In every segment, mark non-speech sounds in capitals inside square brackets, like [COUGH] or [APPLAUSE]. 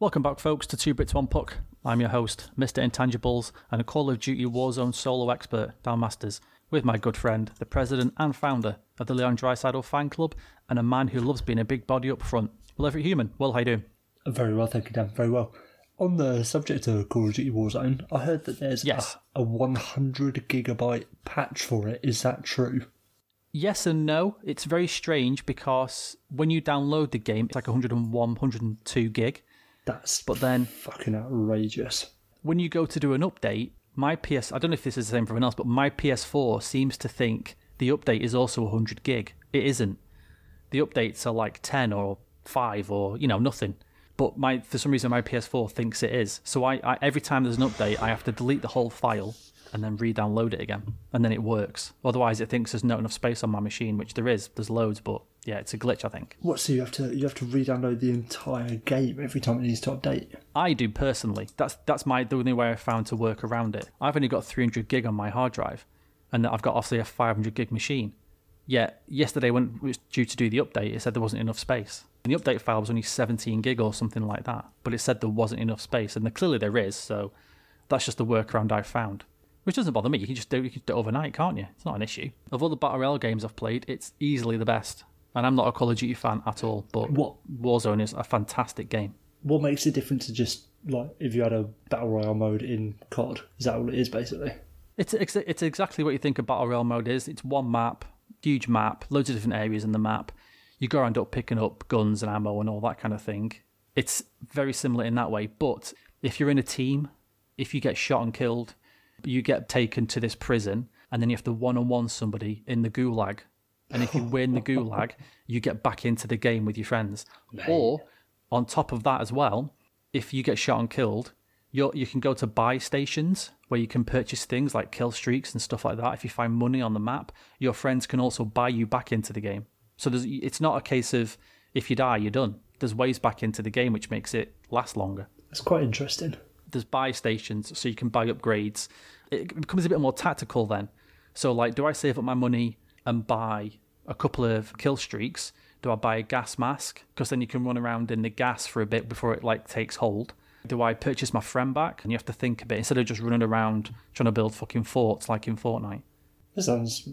Welcome back, folks, to Two Brits One Puck. I'm your host, Mr. Intangibles, and a Call of Duty Warzone solo expert, Dan Masters, with my good friend, the president and founder of the Leon Draisaitl fan club, and a man who loves being a big body up front. Well, every human. Well, how you doing? Very well, thank you, Dan. Very well. On the subject of Call of Duty Warzone, I heard that there's Yes. a, a 100 gigabyte patch for it. Is that true? Yes and no. It's very strange because when you download the game, it's like 101, 102 gig. That's But then fucking outrageous. when you go to do an update, my PS I don't know if this is the same for everyone else, but my PS4 seems to think the update is also 100 gig. It isn't. The updates are like 10 or 5 or you know nothing. But my for some reason my PS4 thinks it is. So I, I every time there's an update, I have to delete the whole file and then re-download it again, and then it works. Otherwise, it thinks there's not enough space on my machine, which there is. There's loads, but yeah, it's a glitch. I think. What? So you have to you have to re-download the entire game every time it needs to update? I do personally. That's that's my the only way I found to work around it. I've only got 300 gig on my hard drive, and I've got obviously a 500 gig machine. Yet yesterday when it was due to do the update, it said there wasn't enough space. And the update file was only 17 gig or something like that, but it said there wasn't enough space, and clearly there is. So that's just the workaround I found, which doesn't bother me. You can just do you can do it overnight, can't you? It's not an issue. Of all the battle royale games I've played, it's easily the best. And I'm not a Call of Duty fan at all, but What? Warzone is a fantastic game. What makes the difference to just like if you had a battle royale mode in COD? Is that all it is basically? It's ex- it's exactly what you think a battle royale mode is. It's one map, huge map, loads of different areas in the map. You go around up picking up guns and ammo and all that kind of thing. It's very similar in that way. But if you're in a team, if you get shot and killed, you get taken to this prison, and then you have to one-on-one somebody in the gulag. And if you win the gulag, you get back into the game with your friends. Or on top of that as well, if you get shot and killed, you you can go to buy stations where you can purchase things like kill streaks and stuff like that. If you find money on the map, your friends can also buy you back into the game. So there's, it's not a case of if you die, you're done. There's ways back into the game which makes it last longer. That's quite interesting. There's buy stations so you can buy upgrades. It becomes a bit more tactical then. So like, do I save up my money and buy a couple of kill streaks? Do I buy a gas mask? Because then you can run around in the gas for a bit before it like takes hold. Do I purchase my friend back? And you have to think a bit instead of just running around trying to build fucking forts like in Fortnite. That sounds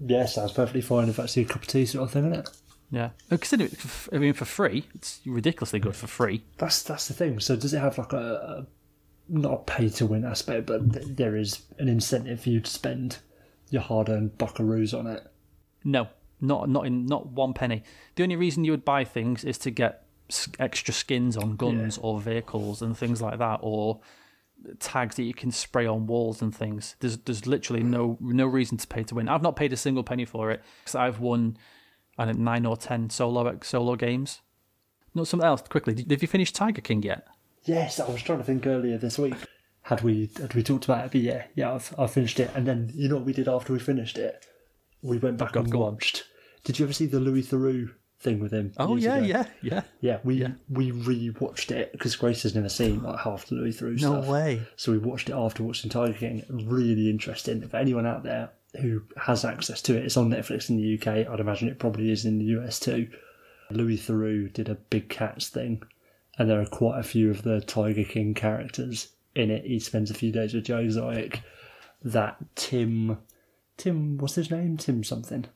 yeah, sounds perfectly fine if that's your cup of tea sort of thing, isn't it? Yeah, Uh, it. f- I mean, for free, it's ridiculously good for free. That's that's the thing. So does it have like a not pay to win aspect, but th- there is an incentive for you to spend your hard earned buckaroos on it? No, not not in not one penny. The only reason you would buy things is to get s- extra skins on guns or vehicles and things like that, or tags that you can spray on walls and things. There's there's literally no no reason to pay to win. I've not paid a single penny for it because I've won I think nine or ten solo solo games. Not something else quickly. Did, have you finished Tiger King yet? Yes, I was trying to think earlier this week. Had we had we talked about it? But yeah, yeah, I've I finished it, and then you know what we did after we finished it? We went back God, and watched. Did you ever see the Louis Theroux thing with him? Oh yeah, ago? yeah, yeah. Yeah, we we re-watched it because Grace has never seen like half the Louis Theroux No stuff. way. So we watched it after watching Tiger King. Really interesting. For anyone out there who has access to it, it's on Netflix in the UK. I'd imagine it probably is in the US too. Louis Theroux did a Big Cats thing, and there are quite a few of the Tiger King characters in it. He spends a few days with Joe Exotic. That Tim, Tim, what's his name? Tim something.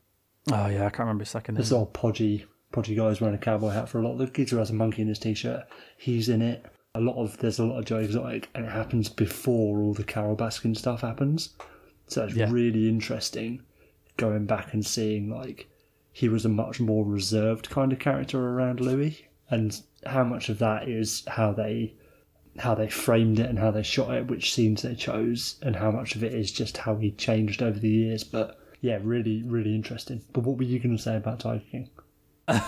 Oh yeah, I can't remember a second. This old podgy, podgy guy who's wearing a cowboy hat for a lot of the kids who has a monkey in his t-shirt. He's in it. A lot of there's a lot of Joe Exotic, and it happens before all the Carole Baskin stuff happens. So it's Yeah. really interesting going back and seeing like he was a much more reserved kind of character around Louis, and how much of that is how they how they framed it and how they shot it, which scenes they chose, and how much of it is just how he changed over the years. But yeah, really, really interesting. But what were you going to say about Tiger King? [LAUGHS]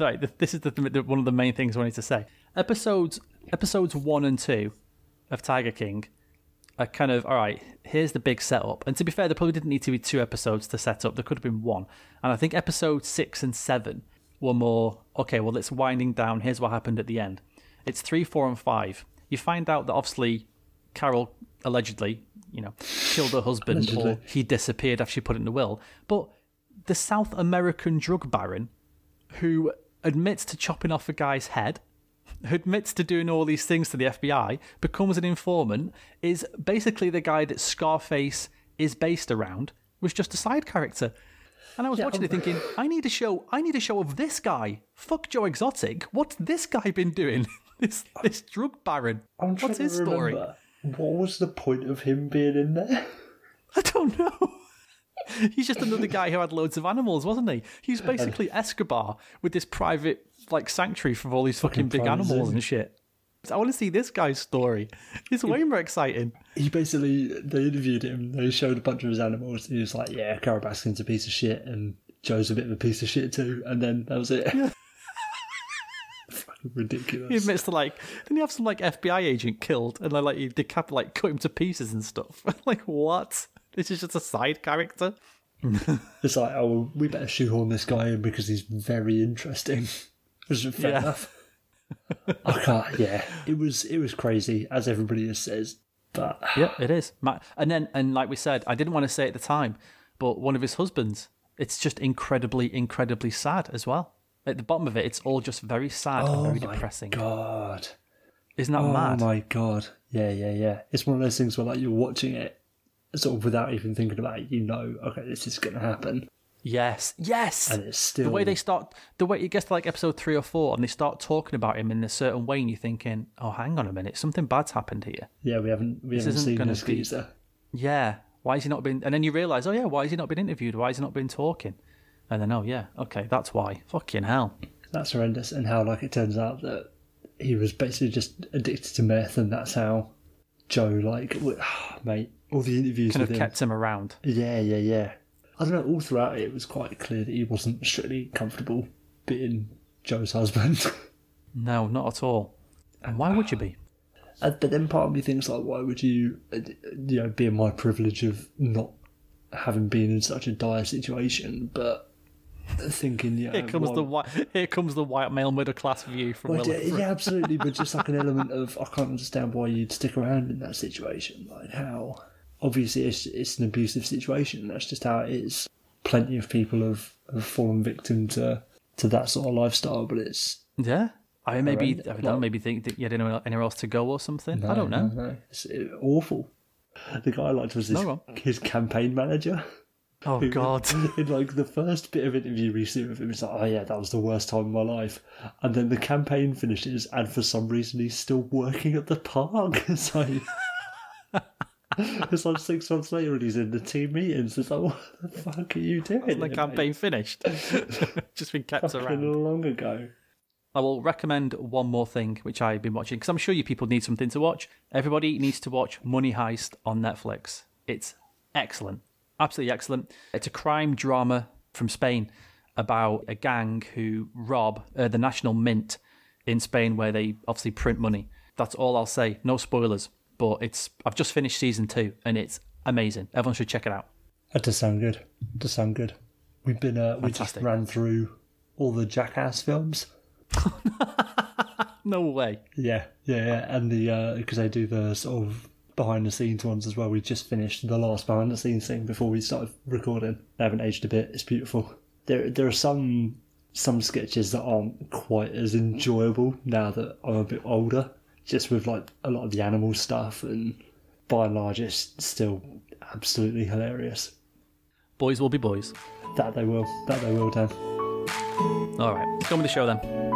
Right, this is the, the, one of the main things I wanted to say. Episodes episodes one and two of Tiger King are kind of all right. Here's the big setup, and to be fair, there probably didn't need to be two episodes to set up. There could have been one, and I think episodes six and seven were more okay. Well, it's winding down. Here's what happened at the end. It's three, four, and five. You find out that obviously Carol allegedly, you know, killed her husband Allegedly. or he disappeared after she put it in the will. But the South American drug baron who admits to chopping off a guy's head who admits to doing all these things to the FBI, becomes an informant, is basically the guy that Scarface is based around, was just a side character. And I was Yeah, watching it um, thinking, I need a show. I need a show of this guy. Fuck Joe Exotic. What's this guy been doing? [LAUGHS] this this drug baron. I'm What's his story? What was the point of him being in there? [LAUGHS] I don't know. [LAUGHS] He's just another guy who had loads of animals, wasn't he? He was basically Escobar with this private like sanctuary for all these fucking, Fucking big animals and shit. I want to see this guy's story. It's way more exciting. He basically they interviewed him. They showed a bunch of his animals. He was like, "Yeah, Carole Baskin's a piece of shit, and Joe's a bit of a piece of shit too." And then that was it. [LAUGHS] Fucking ridiculous. He admits to like, didn't he have some like FBI agent killed and then like he decap like cut him to pieces and stuff? [LAUGHS] like what? This is just a side character. [LAUGHS] It's like, oh, we better shoehorn this guy in because he's very interesting. Which is fair Yeah. enough. I can't. Yeah, it was it was crazy, as everybody has says. But Yeah, it is. And then, and like we said, I didn't want to say it at the time, but one of his husbands, it's just incredibly, incredibly sad as well. At the bottom of it, it's all just very sad and oh very my depressing. god, Isn't that oh mad? Oh my god, yeah, yeah, yeah. It's one of those things where like you're watching it, sort of without even thinking about it. You know, okay, this is going to happen, Yes, yes. and it's still the way they start, the way it gets to like episode three or four, and they start talking about him in a certain way, and you're thinking, "Oh, hang on a minute, something bad's happened here." Yeah, we haven't we This haven't isn't seen gonna this be- geezer. Yeah, why has he not been? And then you realise, oh yeah, why has he not been interviewed? Why has he not been talking? And then, oh yeah, okay, that's why. Fucking hell. That's horrendous. And how like it turns out that he was basically just addicted to meth, and that's how Joe like, [SIGHS] mate, all the interviews Kind of him. kept him around. Yeah, yeah, yeah. I don't know. All throughout it, it was quite clear that he wasn't strictly comfortable being Joe's husband. [LAUGHS] No, not at all. And why would you be? Uh, but then part of me thinks like, why would you, uh, you know, be in my privilege of not having been in such a dire situation, but thinking, yeah, Here comes why- the white. Here comes the white male middle class view from Well, yeah, yeah, absolutely, but just like an [LAUGHS] element of I can't understand why you'd stick around in that situation. Like how obviously it's it's an abusive situation. That's just how it is. Plenty of people have, have fallen victim to to that sort of lifestyle, but it's Yeah, I mean, maybe. I don't know, maybe think that you had anywhere, anywhere else to go or something. I don't know. No, no, it's awful. The guy I liked was his, his campaign manager. Oh God. [LAUGHS] In like the first bit of interview we see with him, it's like, oh yeah, that was the worst time of my life. And then the campaign finishes, and for some reason he's still working at the park. [LAUGHS] Like, [LAUGHS] it's like six months later, and he's in the team meetings. It's like, what the fuck are you doing? the here, mate? campaign finished. [LAUGHS] [LAUGHS] Just been kept Fucking around. long ago. I will recommend one more thing which I've been watching because I'm sure you people need something to watch. Everybody needs to watch Money Heist on Netflix. It's excellent, absolutely excellent. It's a crime drama from Spain about a gang who rob uh, the national mint in Spain, where they obviously print money. That's all I'll say. No spoilers, but it's. I've just finished season two and it's amazing. Everyone should check it out. That does sound good. Does sound good. We've been uh, we just ran through all the Jackass films. [LAUGHS] No way. Yeah, yeah, yeah. And the because they do the sort of behind the scenes ones as well. We just finished the last behind the scenes thing before we started recording. They haven't aged a bit. It's beautiful. There, there are some some sketches that aren't quite as enjoyable now that I'm a bit older. Just with like a lot of the animal stuff, and by and large, it's still absolutely hilarious. Boys will be boys. That they will. That they will, Dan. All right, let's go with the show then.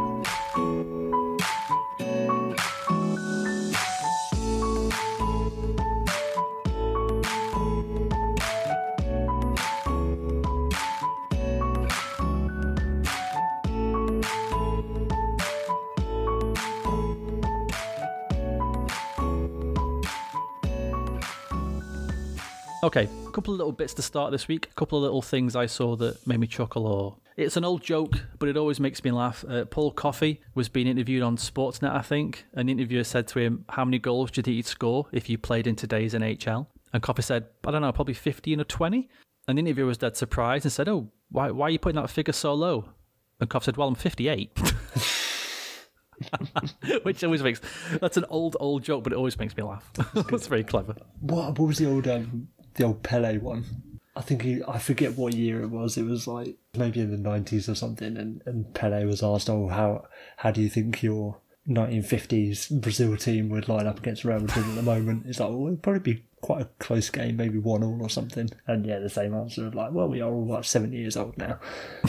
Okay, a couple of little bits to start this week. A couple of little things I saw that made me chuckle. Or it's an old joke, but it always makes me laugh. Uh, Paul Coffey was being interviewed on Sportsnet, I think. An interviewer said to him, "How many goals do you think you'd score if you played in today's NHL?" And Coffey said, "I don't know, probably 15 or 20." And the interviewer was dead surprised and said, "Oh, why, why are you putting that figure so low?" And Coffey said, "Well, I'm 58." [LAUGHS] Which always makes that's an old old joke, but it always makes me laugh. [LAUGHS] that's very clever. What, what was the old um, the old Pele one? I think he, I forget what year it was. It was like maybe in the nineties or something. And, and Pele was asked, "Oh, how how do you think your 1950s Brazil team would line up against Real Madrid at the moment. It's like, well, it'd probably be quite a close game, maybe one all or something. And yeah, the same answer of like, well, we are all like 70 years old now. [LAUGHS]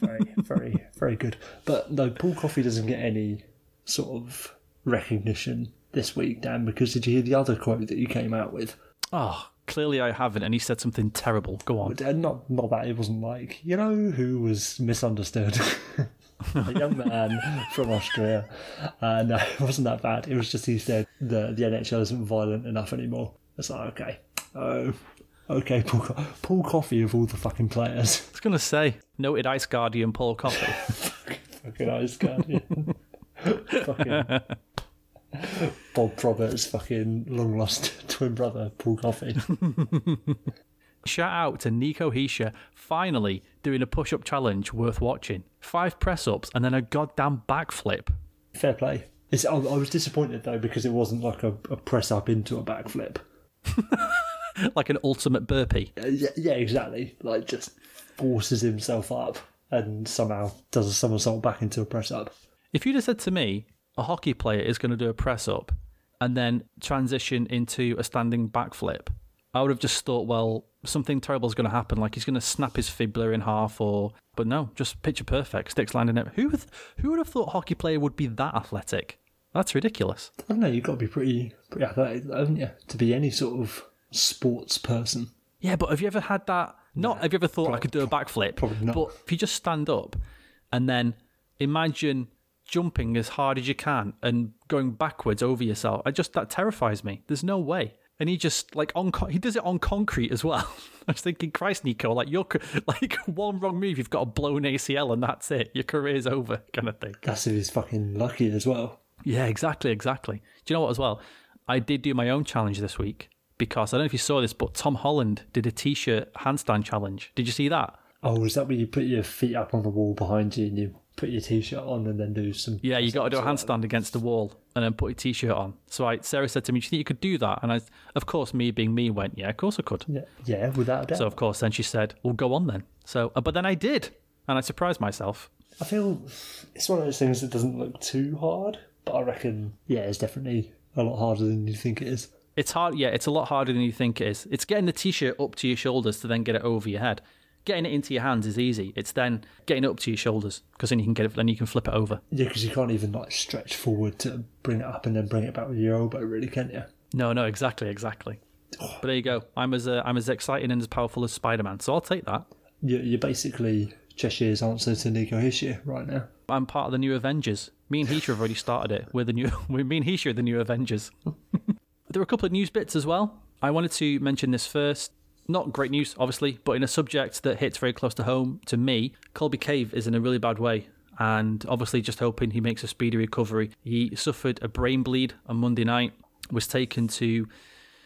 very, very, very good. But no, Paul Coffey doesn't get any sort of recognition this week, Dan, because did you hear the other quote that you came out with? Oh, clearly I haven't, and he said something terrible. Go on. Uh, Not, not that it wasn't like, you know, who was misunderstood? [LAUGHS] a young man from Austria. Uh, no, it wasn't that bad. It was just he said the, the NHL isn't violent enough anymore. It's like, okay. Oh, okay, Paul, Co- Paul Coffey of all the fucking players. I was going to say, noted ice guardian Paul Coffey. [LAUGHS] fucking ice guardian. fucking [LAUGHS] Bob Probert's fucking long lost [LAUGHS] twin brother, Paul Coffey. [LAUGHS] Shout out to Nico Hischier, finally doing a push up challenge worth watching. Five press ups and then a goddamn backflip. Fair play. It's, I, I was disappointed though because it wasn't like a, a press up into a backflip. Like an ultimate burpee. Uh, yeah, yeah, exactly. Like just forces himself up and somehow does a somersault back into a press up. If you'd have said to me, a hockey player is going to do a press up and then transition into a standing backflip, I would have just thought, well, something terrible is going to happen. Like he's going to snap his fibula in half, or but no, just picture perfect, sticks landing it. Who would who would have thought a hockey player would be that athletic? That's ridiculous. I don't know. You've got to be pretty, pretty athletic, haven't you, to be any sort of sports person. Yeah, but have you ever had that? Not have you ever thought I could do a backflip? probably not. But if you just stand up and then imagine jumping as hard as you can and going backwards over yourself, I just that terrifies me. There's no way. And he just like on he does it on concrete as well. [LAUGHS] I was thinking, Christ, Nico, like you're [LAUGHS] like one wrong move, you've got a blown ACL and that's it. Your career's over, [LAUGHS] kind of thing. That's if he's fucking lucky as well. Yeah, exactly, exactly. Do you know what as well? I did do my own challenge this week because I don't know if you saw this, but Tom Holland did a t-shirt handstand challenge. Did you see that? Oh, is that where you put your feet up on the wall behind you and you put your t-shirt on and then do some? Yeah, you got to do a handstand against the wall and then put your t-shirt on. So I, Sarah said to me, "Do you think you could do that?" And I, of course, me being me, went, "Yeah, of course I could." Yeah, yeah, without a doubt. So of course, then she said, "Well, go on then." So, uh, but then I did, and I surprised myself. I feel it's one of those things that doesn't look too hard, but I reckon yeah, it's definitely a lot harder than you think it is. It's hard, yeah. It's a lot harder than you think it is. It's getting the t-shirt up to your shoulders to then get it over your head. Getting it into your hands is easy. It's then getting it up to your shoulders because then you can get it. Then you can flip it over. Yeah, because you can't even like stretch forward to bring it up and then bring it back with your elbow, really, can you? No, no, exactly, exactly. [SIGHS] But there you go. I'm as uh, I'm as exciting and as powerful as Spider-Man, so I'll take that. You're, you're basically Cheshire's answer to Nico Hischier right now. I'm part of the new Avengers. Me and Hischier have already started it. We're the new. [LAUGHS] We me and Hischier are the new Avengers. [LAUGHS] there are a couple of news bits as well. I wanted to mention this first. Not great news, obviously, but in a subject that hits very close to home to me. Colby Cave is in a really bad way, and obviously just hoping he makes a speedy recovery. He suffered a brain bleed on Monday night, was taken to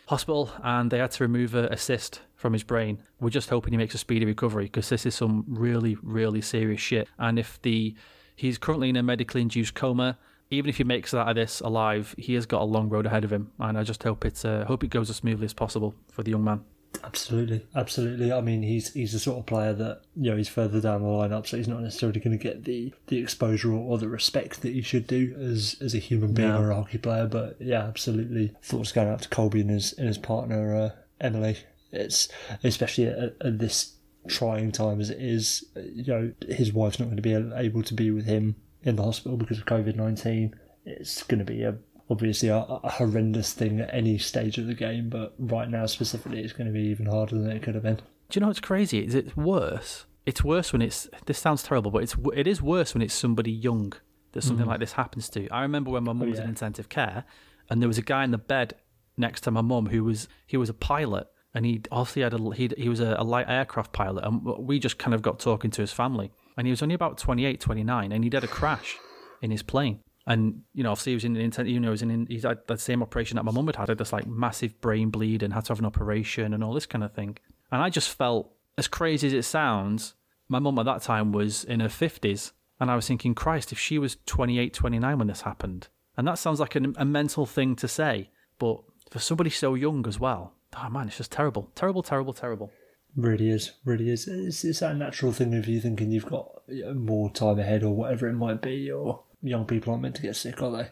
hospital, and they had to remove a, cyst from his brain. We're just hoping he makes a speedy recovery because this is some really, really serious shit. And if the he's currently in a medically induced coma, even if he makes it out of this alive, he has got a long road ahead of him. And I just hope it's uh, hope it goes as smoothly as possible for the young man. Absolutely, absolutely. I mean, he's he's the sort of player that you know he's further down the lineup, so he's not necessarily going to get the, the exposure or, or the respect that he should do as as a human being No. or a hockey player. But yeah, absolutely. Thoughts going out to Colby and his and his partner uh, Emily. It's especially at, at this trying time as it is. You know, his wife's not going to be able to be with him in the hospital because of COVID nineteen. It's going to be a obviously a, a horrendous thing at any stage of the game, but right now specifically, it's going to be even harder than it could have been. Do you know what's crazy? Is it's worse? It's worse when it's. This sounds terrible, but it's it is worse when it's somebody young that something mm. like this happens to. I remember when my mum oh, was in intensive care, and there was a guy in the bed next to my mum who was he was a pilot, and he obviously had a he he was a, a light aircraft pilot, and we just kind of got talking to his family, and he was only about 28, 29, and he'd had a crash in his plane. And you know, obviously, he was in an intent. You know, he was in. He's had that same operation that my mum had had. Had this like massive brain bleed and had to have an operation and all this kind of thing. And I just felt, as crazy as it sounds, my mum at that time was in her fifties, and I was thinking, Christ, if she was 28, 29 when this happened, and that sounds like an, a mental thing to say, but for somebody so young as well, oh man, it's just terrible, terrible, terrible, terrible. Really is, really is. It's, it's that natural thing of you thinking you've got uh, more time ahead or whatever it might be, or young people aren't meant to get sick, are they?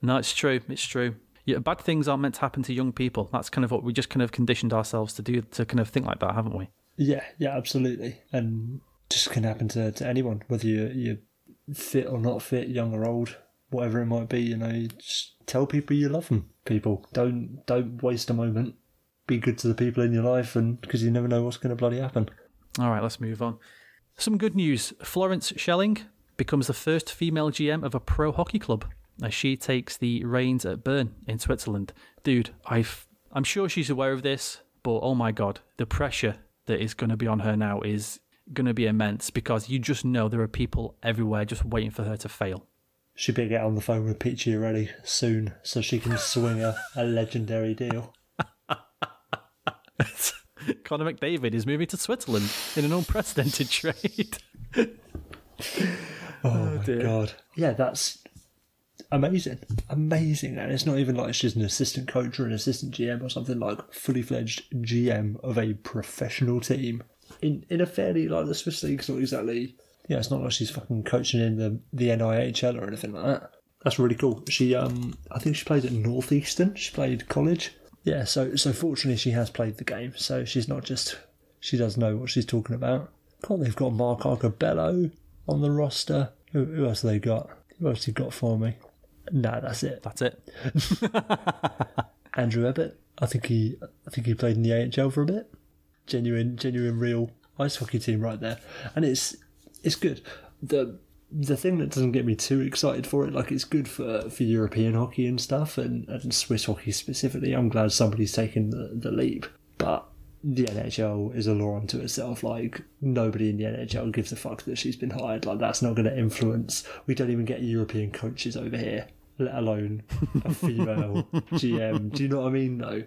No, it's true. It's true. Yeah, bad things aren't meant to happen to young people. That's kind of what we just kind of conditioned ourselves to do, to kind of think like that, haven't we? Yeah, yeah, absolutely. And just can happen to, to anyone, whether you're, you're fit or not fit, young or old, whatever it might be. You know, just tell people you love them. People don't don't waste a moment. Be good to the people in your life, and because you never know what's going to bloody happen. All right, let's move on. Some good news. Florence Schelling becomes the first female GM of a pro hockey club as she takes the reins at Bern in Switzerland. Dude, I've I'm sure she's aware of this, but oh my god, the pressure that is going to be on her now is going to be immense because you just know there are people everywhere just waiting for her to fail. She better get on the phone with Peachy already soon so she can swing a, a legendary deal. [LAUGHS] Connor McDavid is moving to Switzerland in an unprecedented [LAUGHS] trade. Oh, my dear. god. Yeah, that's amazing. Amazing. And it's not even like she's an assistant coach or an assistant GM or something like fully fledged GM of a professional team. In in a fairly like the Swiss League's not exactly yeah, it's not like she's fucking coaching in the, the NIHL or anything like that. That's really cool. She um I think she played at Northeastern. She played college. Yeah, so so fortunately she has played the game, so she's not just she does know what she's talking about. God, they've got Mark Arcobello on the roster. Who, who else have they got? Who else you got for me? No, that's it. That's it. [LAUGHS] Andrew Ebbett. I think he I think he played in the AHL for a bit. Genuine genuine real ice hockey team right there. And it's it's good. The the thing that doesn't get me too excited for it, like it's good for, for European hockey and stuff and, and Swiss hockey specifically. I'm glad somebody's taken the, the leap. But the NHL is a law unto itself. Like nobody in the NHL gives a fuck that she's been hired. Like that's not going to influence. We don't even get European coaches over here, let alone a female [LAUGHS] GM. Do you know what I mean? Though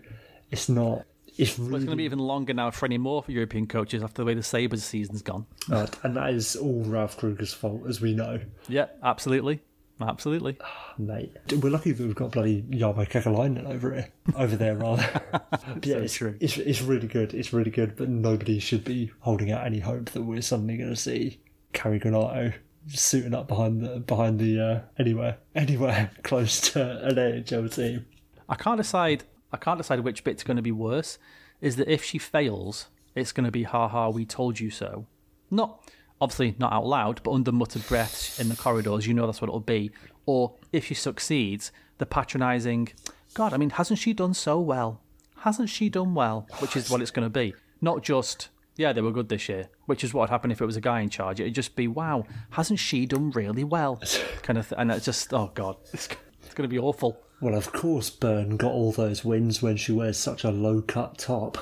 it's not. It's really Well, it's going to be even longer now for any more European coaches after the way the Sabres season's gone. not, and that is all Ralph Krueger's fault, as we know. Yeah, absolutely. Absolutely. [SIGHS] Mate, we're lucky that we've got bloody Jarmo Kekalainen over here, over there rather. [LAUGHS] Yeah, So it's, true. It's, it's really good. It's really good, but nobody should be holding out any hope that we're suddenly going to see Carrie Granato suiting up behind the behind the uh, anywhere [LAUGHS] anywhere close to an AHL team. I can't decide. I can't decide which bit's going to be worse. Is that if she fails, it's going to be "ha ha, we told you so." Not obviously not out loud, but under muttered breaths in the corridors. You know that's what it'll be. Or if she succeeds, the patronising. God, I mean, hasn't she done so well? Hasn't she done well? Which is what it's going to be. Not just yeah, they were good this year, which is what would happen if it was a guy in charge. It'd just be wow, hasn't she done really well? Kind of, th- and it's just oh god, it's, it's going to be awful. Well, of course, Bern got all those wins when she wears such a low cut top.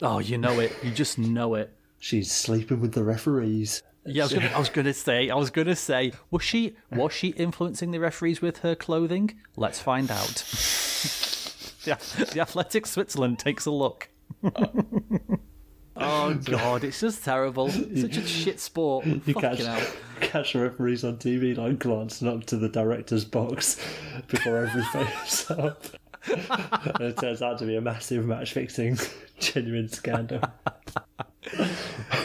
Oh, you know it. You just know it. She's sleeping with the referees. Yeah, I was, gonna, I was gonna say. I was gonna say. Was she was she influencing the referees with her clothing? Let's find out. [LAUGHS] the, the Athletic Switzerland takes a look. [LAUGHS] oh God, it's just terrible. Such a [LAUGHS] shit sport. You catch, hell. catch referees on TV like glancing up to the director's box before every face up. [LAUGHS] and it turns out to be a massive match fixing, [LAUGHS] genuine scandal.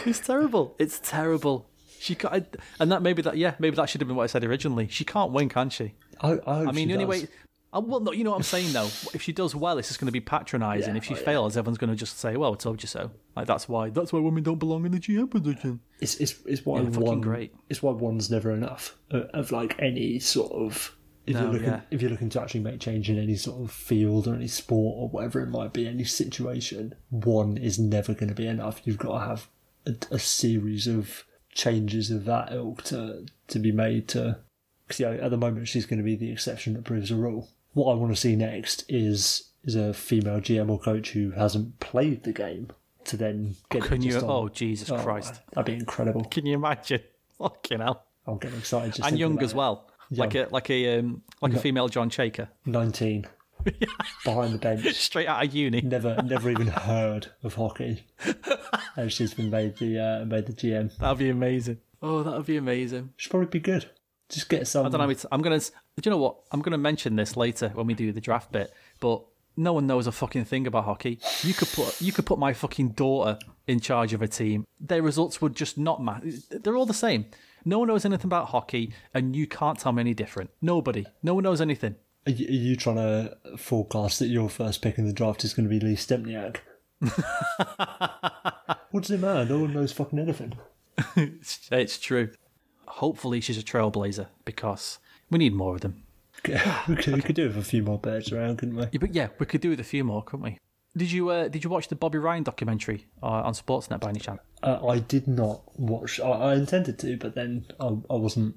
It's terrible. It's terrible. She can't, and that maybe that yeah maybe that should have been what I said originally. She can't win, can she? I, I, hope I mean, she the does. way. Uh, well, no, you know what I'm saying though. [LAUGHS] If she does well, it's just going to be patronising. Yeah, if she oh, yeah. fails, everyone's going to just say, "Well, I told you so." Like that's why. That's why women don't belong in the GM position. It's it's it's why Yeah, one great. it's why one's never enough uh, of like any sort of if No, you're looking yeah. if you're looking to actually make change in any sort of field or any sport or whatever it might be any situation one is never going to be enough you've got to have a, a series of changes of that ilk to to be made to because yeah, at the moment she's going to be the exception that proves the rule what I want to see next is is a female GM or coach who hasn't played the game to then get Can you? on- Oh Jesus Oh, Christ! that'd be incredible Can you imagine? [LAUGHS] Fucking hell! I'm getting excited just And young as it. Well, like a like a um, like a female John Shaker, 19 [LAUGHS] behind the bench straight out of uni. never never even [LAUGHS] heard of hockey [LAUGHS] and she's been made the uh, made the GM That'd be amazing. Oh, that would be amazing. should probably be good just get some I don't know. I'm gonna. Do you know what? I'm gonna mention this later when we do the draft bit. But no one knows a fucking thing about hockey. You could put you could put my fucking daughter in charge of a team. Their results would just not matter. They're all the same. No one knows anything about hockey, and you can't tell me any different. Nobody. No one knows anything. Are you, are you trying to forecast that your first pick in the draft is going to be Lee Stempniak? [LAUGHS] what does it matter? No one knows fucking anything. It's, [LAUGHS] it's true. Hopefully, she's a trailblazer because we need more of them. [LAUGHS] we, could, we could do with a few more birds around, couldn't we? Yeah, but yeah, we could do with a few more, couldn't we? Did you uh, did you watch the Bobby Ryan documentary uh, on Sportsnet by any chance? Uh, I did not watch. I, I intended to, but then I, I wasn't.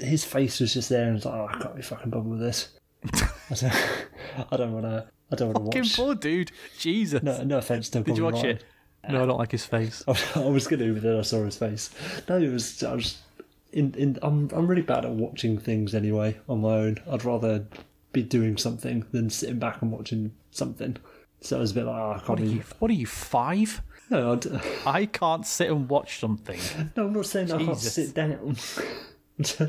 His face was just there, and I was like, oh, I can't be fucking bothered with this. [LAUGHS] I don't, [LAUGHS] I don't want to. I don't want to Fucking watch. poor dude. Jesus. No, no offense to did you watch Ryan. it? No, I don't like his face. [LAUGHS] I was going to, but then I saw his face. No, it was. I was. In, in, I'm I'm really bad at watching things anyway on my own. I'd rather be doing something than sitting back and watching something. So I was a bit like, oh, I can't What are you? What are you five? No, I'd, uh, can't sit and watch something. no, I'm not saying I can't sit down. [LAUGHS]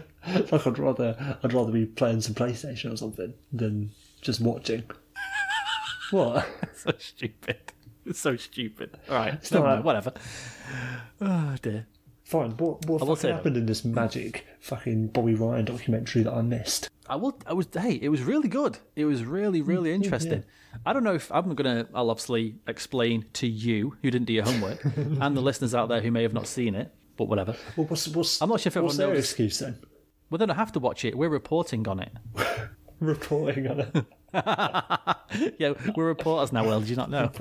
like I'd rather I'd rather be playing some PlayStation or something than just watching. what? [LAUGHS] so stupid. It's so stupid. All right, not never mind, that- whatever. Oh dear. Fine. What what fucking say that. happened in this magic fucking Bobby Ryan documentary that I missed? I will. I was. Hey, it was really good. It was really, really interesting. I don't know if I'm gonna. I'll obviously explain to you who didn't do your homework [LAUGHS] and the listeners out there who may have not seen it. But whatever. Well, what's what's I'm not sure if what's everyone their knows. excuse then? Well, they don't have to watch it. We're reporting on it. [LAUGHS] [LAUGHS] Reporting on it. Yeah, we're reporters now. Well, did you not know?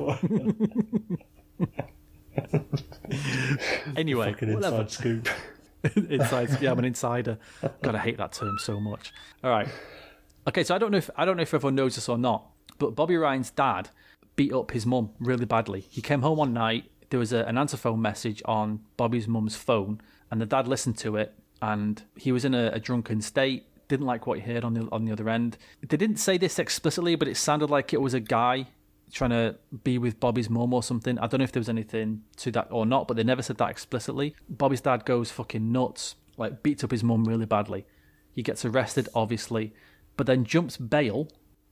[LAUGHS] Anyway, Fucking whatever. [LAUGHS] inside scoop. Inside, yeah, I'm an insider. God, I hate that term so much. All right, okay. So I don't know if I don't know if everyone knows this or not, but Bobby Ryan's dad beat up his mum really badly. He came home one night. There was a, an answer phone message on Bobby's mum's phone, and the dad listened to it, and he was in a, a drunken state. Didn't like what he heard on the on the other end. They didn't say this explicitly, but it sounded like it was a guy trying to be with Bobby's mum or something. I don't know if there was anything to that or not, but they never said that explicitly. Bobby's dad goes fucking nuts, like beats up his mum really badly. He gets arrested, obviously, but then jumps bail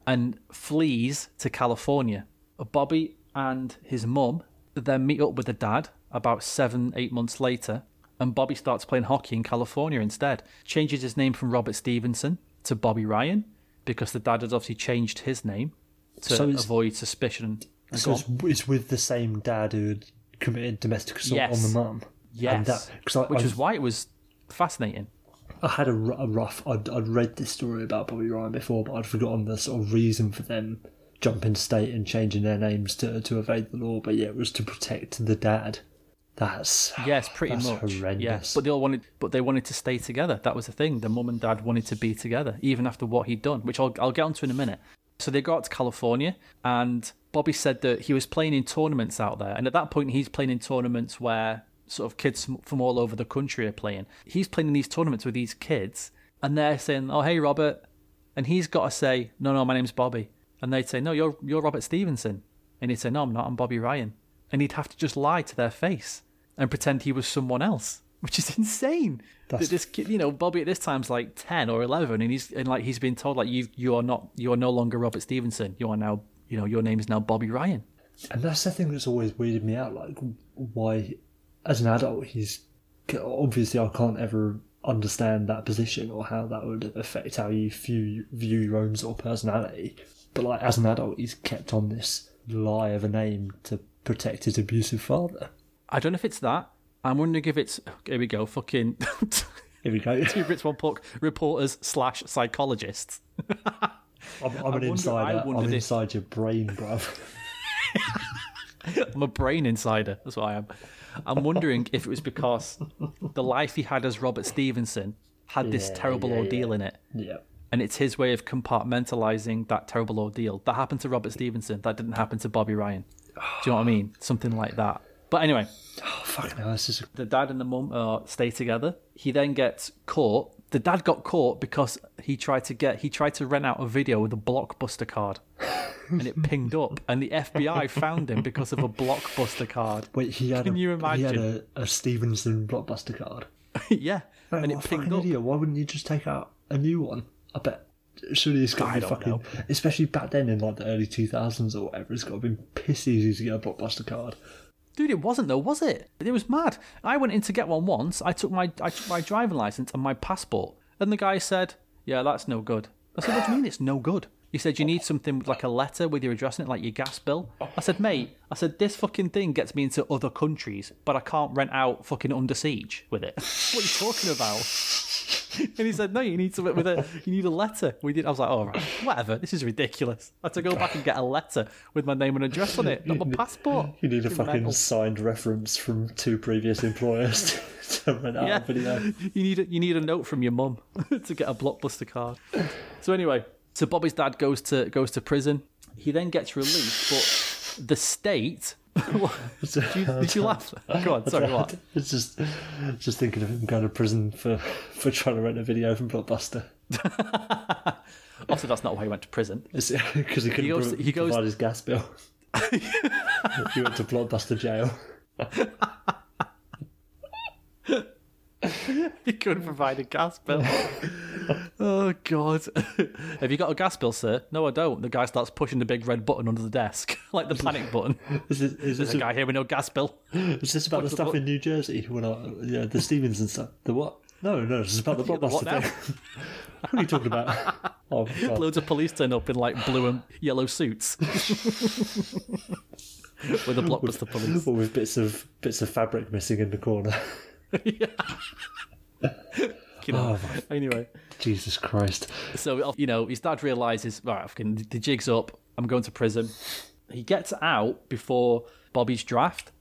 and flees to California. Bobby and his mum then meet up with the dad about seven, eight months later, and Bobby starts playing hockey in California instead. Changes his name from Robert Stevenson to Bobby Ryan because the dad had obviously changed his name to So avoid suspicion. So it's, it's with the same dad who had committed domestic assault Yes. on the mum. Yes, And that, I, which I, was why it was fascinating. I had a, a rough. I'd, I'd read this story about Bobby Ryan before, but I'd forgotten the sort of reason for them jumping state and changing their names to to evade the law. But yeah, it was to protect the dad. That's Yes, pretty that's much. horrendous. Yeah, but they all wanted, but they wanted to stay together. That was the thing. The mum and dad wanted to be together, even after what he'd done, which I'll I'll get onto in a minute. So they go out to California, and Bobby said that he was playing in tournaments out there, and at that point he's playing in tournaments where sort of kids from all over the country are playing. He's playing in these tournaments with these kids, and they're saying, "Oh, hey, Robert," and he's got to say, "No, no, my name's Bobby," and they'd say, "No, you're you're Robert Stevenson," and he'd say, "No, I'm not. I'm Bobby Ryan," and he'd have to just lie to their face and pretend he was someone else, which is insane. That's- That this kid, you know, Bobby at this time's like ten or eleven, and he's and like he's been told like you you are not you are no longer Robert Stevenson. You are now you know your name is now Bobby Ryan. And that's the thing that's always weirded me out. Like, why, as an adult, he's obviously I can't ever understand that position or how that would affect how you view view your own sort of personality. But like, as an adult, he's kept on this lie of a name to protect his abusive father. I don't know if it's that. I'm wondering if it's here we go fucking Here we go. [LAUGHS] two Brits one puck reporters slash psychologists. I'm, I'm an wonder- insider. I'm if- inside your brain, bruv. [LAUGHS] I'm a brain insider. That's what I am. I'm wondering if it was because the life he had as Robert Stevenson had this terrible yeah, ordeal in it. yeah. And it's his way of compartmentalizing that terrible ordeal. That happened to Robert Stevenson. That didn't happen to Bobby Ryan. Do you know what I mean? Something like that. But anyway, Oh, fucking hell, this is the dad and the mum uh, stay together. He then gets caught. The dad got caught because he tried to get he tried to rent out a video with a blockbuster card, [LAUGHS] and it pinged up, and the FBI found him because of a blockbuster card. Wait, he had Can a, you he had imagine? a, a Stevenson blockbuster card. [LAUGHS] yeah, Man, and it pinged up. idiot. Why wouldn't you just take out a new one? I bet. Surely it's got to be fucking. know. Especially back then in like the early 2000s or whatever, it's got to be piss easy to get a blockbuster card. Dude, it wasn't though, was it? It was mad. I went in to get one once. I took my I took my driving license and my passport, and the guy said, "Yeah, that's no good." I said, "What do you mean it's no good?" He said, "You need something like a letter with your address in it, like your gas bill." I said, "Mate, I said this fucking thing gets me into other countries, but I can't rent out fucking Under Siege with it. [LAUGHS] what are you talking about?" [LAUGHS] And he said, "No, you need something with a you need a letter." We did. I was like, "Oh, right, whatever. This is ridiculous." I had to go back and get a letter with my name and address on it, not my passport. You need a Fucking mental. signed reference from two previous employers to [LAUGHS] rent out Yeah. a video. You need a, you need a note from your mum [LAUGHS] to get a blockbuster card. So anyway, so Bobby's dad goes to goes to prison. He then gets released, but the state. [LAUGHS] did, you, did you laugh? Go on, sorry, what? [LAUGHS] It's just, just thinking of him going to prison for, [LAUGHS] for trying to rent a video from Blockbuster. Also, that's not why he went to prison. Because he couldn't goes- pro- he goes- provide his gas bill. he went to Blockbuster jail. [LAUGHS] He couldn't provide a gas bill. [LAUGHS] oh God! [LAUGHS] Have you got a gas bill, sir? No, I don't. The guy starts pushing the big red button under the desk, like the panic button. Is this, is this, a guy here with no gas bill. is this about the the stuff bu- in New Jersey? When I, yeah, the Stevens and stuff. The what? No, no, this is about the The Blockbuster thing. what are you talking about? Oh, God. Loads of police turn up in like blue and yellow suits. with a blockbuster police. Or with bits of bits of fabric missing in the corner. [LAUGHS] You know. Oh, Anyway, Jesus Christ. so you know his dad realizes, right, fucking the jig's up. I'm going to prison. He gets out before Bobby's draft,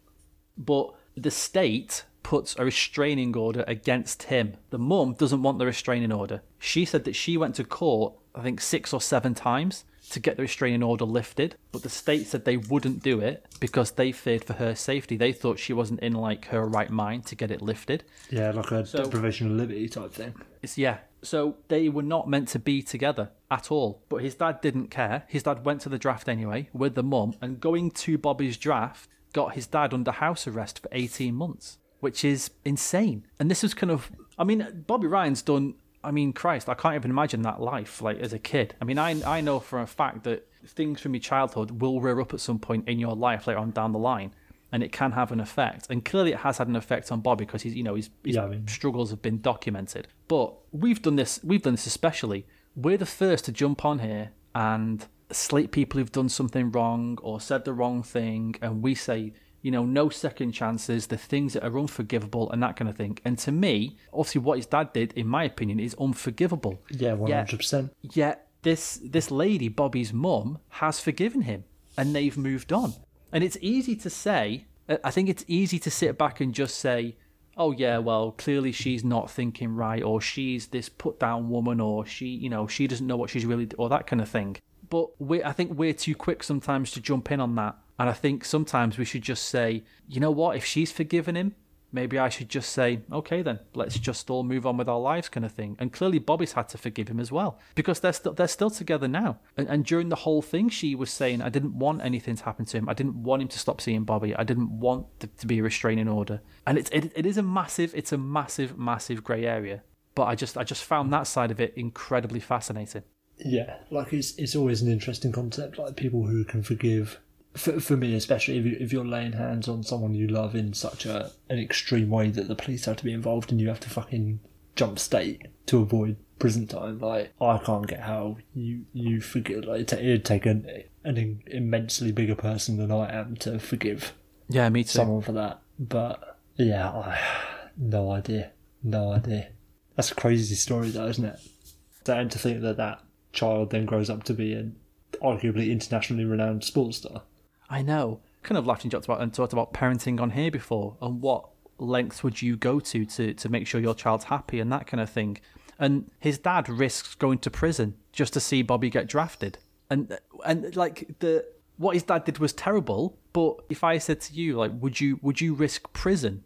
but the state puts a restraining order against him. The mum doesn't want the restraining order. She said that she went to court, I think six or seven times to get the restraining order lifted, but the state said they wouldn't do it because they feared for her safety. They thought she wasn't in like her right mind to get it lifted. Yeah, like a deprivation of liberty type thing. It's yeah. So they were not meant to be together at all. But his dad didn't care. His dad went to the draft anyway with the mum, and going to Bobby's draft got his dad under house arrest for 18 months, which is insane. And this was kind of, I mean, Bobby Ryan's done. I mean, Christ, I can't even imagine that life like as a kid. I mean, I I know for a fact that things from your childhood will rear up at some point in your life later on down the line. And it can have an effect, and clearly it has had an effect on Bobby because he's, you know, his, his Yeah, I mean- struggles have been documented. But we've done this. We've done this especially. We're the first to jump on here and slate people who've done something wrong or said the wrong thing, and we say, you know, no second chances. The things that are unforgivable and that kind of thing. And to me, obviously, what his dad did, in my opinion, is unforgivable. Yeah, one hundred percent. Yet this this lady, Bobby's mum, has forgiven him, and they've moved on. And it's easy to say. Uh, I think it's easy to sit back and just say, "Oh yeah, well, clearly she's not thinking right, or she's this put down woman, or she, you know, she doesn't know what she's really, or that kind of thing." But we, I think we're too quick sometimes to jump in on that, and I think sometimes we should just say, "You know what? If she's forgiven him, maybe I should just say, okay, then let's just all move on with our lives, kind of thing. And clearly, Bobby's had to forgive him as well because they're still they're still together now. And, and during the whole thing, she was saying, I didn't want anything to happen to him. I didn't want him to stop seeing Bobby. I didn't want to, to be a restraining order. And it's it, it is a massive, it's a massive, massive grey area. But I just I just found that side of it incredibly fascinating. Yeah, like it's it's always an interesting concept. Like people who can forgive. For, for me, especially if, you, if you're laying hands on someone you love in such a an extreme way that the police have to be involved and you have to fucking jump state to avoid prison time. Like I can't get how you you forgive. Like it it'd take an an immensely bigger person than I am to forgive Yeah, me too. someone for that. But yeah, I no idea, no idea. That's a crazy story, though, isn't it? And to think that that child then grows up to be an arguably internationally renowned sports star. I know. Kind of laughed and joked about and talked about parenting on here before, and what lengths would you go to to to make sure your child's happy and that kind of thing. And his dad risks going to prison just to see Bobby get drafted. And and like the what his dad did was terrible. But if I said to you, like, would you would you risk prison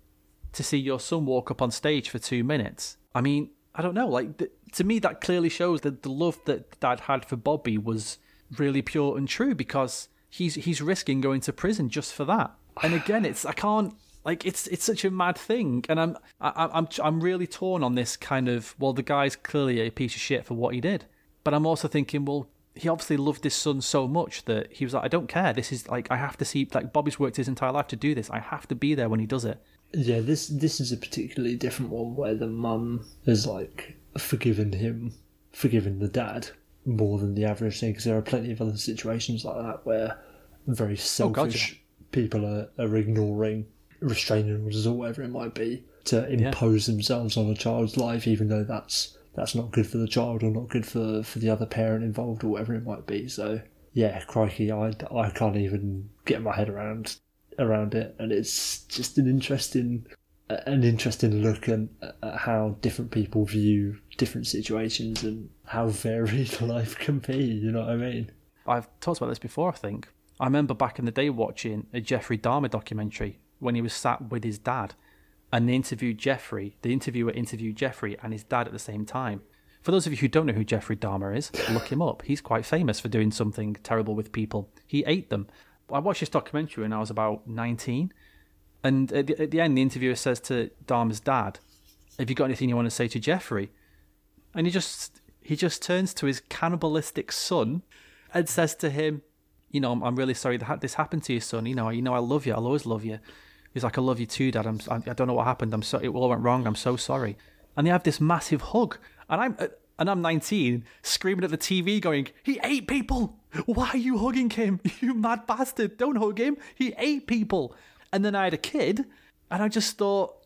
to see your son walk up on stage for two minutes? I mean, I don't know. Like to me, that clearly shows that the love that Dad had for Bobby was really pure and true because he's he's risking going to prison just for that. And again, it's I can't like it's it's such a mad thing, and I'm I, I'm I'm really torn on this kind of. Well, the guy's clearly a piece of shit for what he did, but I'm also thinking, well, he obviously loved his son so much that he was like, I don't care. This is like I have to see. Like Bobby's worked his entire life to do this. I have to be there when he does it. Yeah, this this is a particularly different one where the mum has like forgiven him, forgiven the dad more than the average thing. Because there are plenty of other situations like that where very Oh, God, selfish people are, are ignoring restraining orders or whatever it might be to impose themselves on a child's life, even though that's that's not good for the child or not good for for the other parent involved or whatever it might be. So yeah, crikey, I, I can't even get my head around around it, and it's just an interesting an interesting look at, at how different people view different situations and how varied [LAUGHS] life can be. You know what I mean? I've talked about this before, I think. I remember back in the day watching a Jeffrey Dahmer documentary when he was sat with his dad and they interviewed Jeffrey. The interviewer interviewed Jeffrey and his dad at the same time. For those of you who don't know who Jeffrey Dahmer is, look him up. He's quite famous for doing something terrible with people. He ate them. I watched this documentary when I was about 19. And at the, at the end, the interviewer says to Dahmer's dad, Have you got anything you want to say to Jeffrey? And he just he just turns to his cannibalistic son and says to him, "You know, I'm, I'm really sorry that this happened to you, son. You know, you know, I love you. I'll always love you." He's like, "I love you too, Dad. I'm, I, I don't know what happened. I'm so it all went wrong. I'm so sorry." And they have this massive hug, and I'm uh, and I'm 19, screaming at the TV, going, "He ate people. Why are you hugging him? [LAUGHS] You mad bastard! Don't hug him. He ate people." And then I had a kid, and I just thought,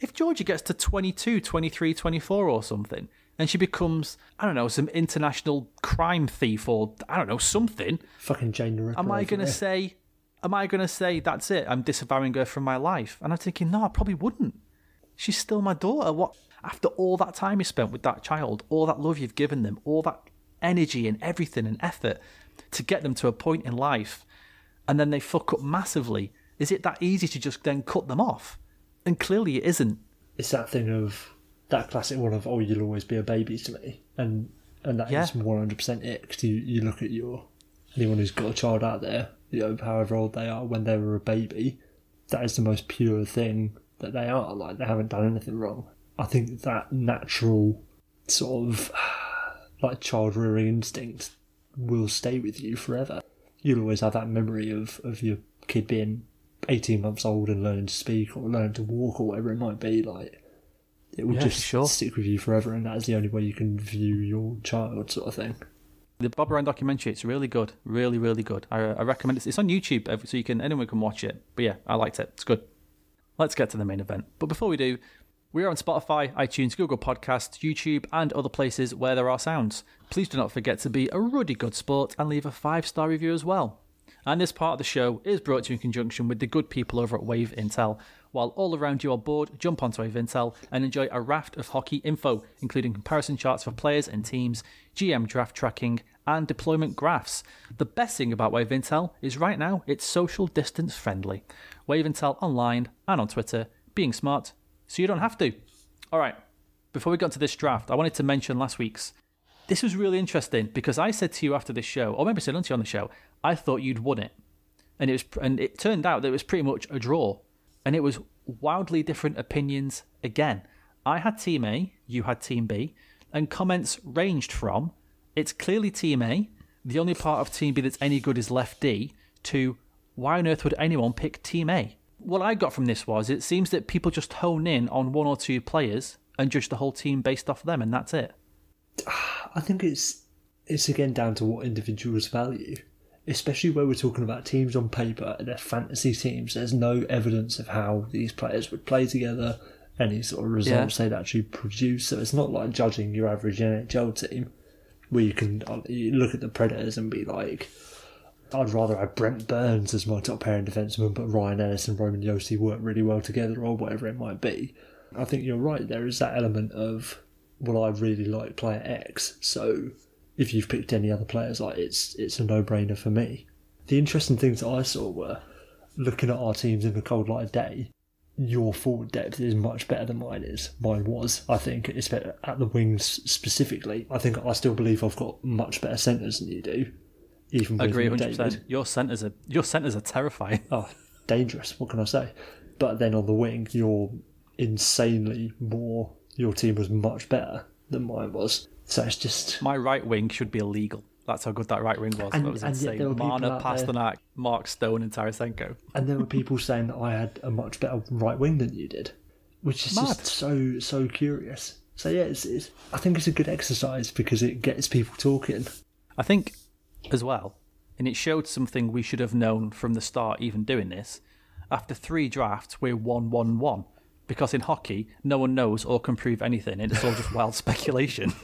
if Georgia gets to 22, 23, 24 or something, and she becomes, I don't know, some international crime thief or, I don't know, something, Fucking Jane the Ripper. am I going to say, am I going to say, that's it, I'm disavowing her from my life? And I'm thinking, no, I probably wouldn't. She's still my daughter. What After all that time you spent with that child, all that love you've given them, all that energy and everything and effort to get them to a point in life, and then they fuck up massively, is it that easy to just then cut them off? And clearly it isn't. it's that thing of that classic one of oh you'll always be a baby to me and and that is Yeah. 100% it 'cause you, you look at your anyone who's got a child out there you know however old they are when they were a baby that is the most pure thing that they are like they haven't done anything wrong i think that natural sort of [SIGHS] like child rearing instinct will stay with you forever you'll always have that memory of, of your kid being 18 months old and learning to speak or learning to walk or whatever it might be like it will Yeah, just sure. stick with you forever and that is the only way you can view your child sort of thing The Bob Ryan documentary, it's really good. Really, really good. I, I recommend it. It's on YouTube, so you can anyone can watch it. But yeah, I liked it. It's good. Let's get to the main event. But before we do, we are on Spotify, iTunes, Google Podcasts, YouTube, and other places where there are sounds. Please do not forget to be a ruddy good sport and leave a five star review as well. And this part of the show is brought to you in conjunction with the good people over at Wave Intel. While all around you are bored, jump onto Wave Intel and enjoy a raft of hockey info, including comparison charts for players and teams, GM draft tracking, and deployment graphs. The best thing about Wave Intel is right now it's social distance friendly. Wave Intel online and on Twitter, being smart so you don't have to. All right, before we got to this draft, I wanted to mention last week's. This was really interesting because I said to you after this show, or maybe I said to you on the show, I thought you'd won it, and it was, and it turned out that it was pretty much a draw, and it was wildly different opinions again. I had Team A, you had Team B, and comments ranged from it's clearly Team A, the only part of Team B that's any good is Left D, to why on earth would anyone pick Team A? What I got from this was it seems that people just hone in on one or two players and judge the whole team based off them, and that's it. [SIGHS] [SIGHS] I think it's it's again down to what individuals value, especially where we're talking about teams on paper and they're fantasy teams. There's no evidence of how these players would play together, any sort of results they'd actually produce. So it's not like judging your average NHL team, where you can uh, you look at the Predators and be like, I'd rather have Brent Burns as my top pairing defenseman, but Ryan Ellis and Roman Josi work really well together, or whatever it might be. I think you're right. There is that element of, well, I really like player X, so if you've picked any other players, like it's it's a no brainer for me. The interesting things that I saw were looking at our teams in the cold light of day. Your forward depth is much better than mine is. Mine was, I think, it's better at the wings specifically. I think I still believe I've got much better centres than you do. Even with agree 100. percent Your centers are your centers are terrifying. [LAUGHS] oh, dangerous. What can I say? But then on the wing, you're insanely more. Your team was much better than mine was. So it's just My right wing should be illegal. That's how good that right wing was. And- that was and insane. there Mana, out there- Pastrnak, Mark Stone, and Tarasenko. And there were people saying that I had a much better right wing than you did, which is Mad. just so so curious. So yeah, it's, it's, I think it's a good exercise because it gets people talking. I think, as well, and it showed something we should have known from the start, even doing this. After three drafts, we're 1 1 1. Because in hockey, no one knows or can prove anything, it's all just wild [LAUGHS] speculation. [LAUGHS]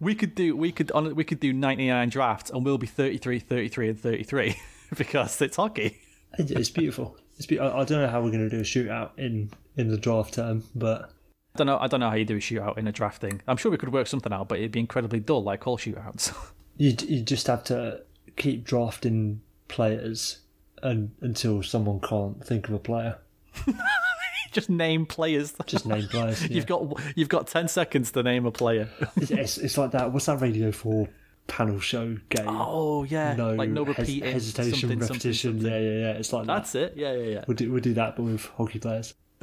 we could do we could on we could do 99 drafts and we'll be 33 33 and 33 [LAUGHS] because it's hockey It's beautiful. It's be- I I don't know how we're going to do a shootout in in the draft term, but I don't know I don't know how you do a shootout in a drafting I'm sure we could work something out but it'd be incredibly dull like all shootouts you you just have to keep drafting players and, until someone can't think of a player. [LAUGHS] just name players Just name players. [LAUGHS] yeah. you've got you've got 10 seconds to name a player It's, it's, like that. What's that Radio Four panel show game? oh yeah no, like no hes- hesitation, something, repetition. something, something. Yeah, yeah, yeah. It's like that. that's it yeah yeah yeah We'll do, we'll do that, but with hockey players. [LAUGHS]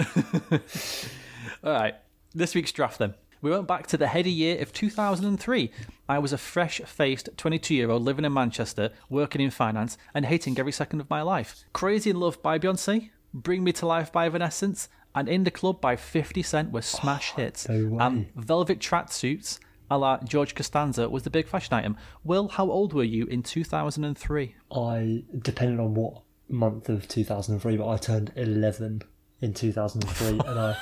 All right, this week's draft then. We went back to the heady year of 2003. I was a fresh faced 22 year old living in Manchester, working in finance, and hating every second of my life. Crazy in Love by Beyonce, Bring Me to Life by Evanescence, and In the Club by 50 Cent were smash hits. no. And velvet tracksuits a la George Costanza was the big fashion item. Will, how old were you in 2003? I, depending on what month of 2003, but I turned 11 in 2003, and I,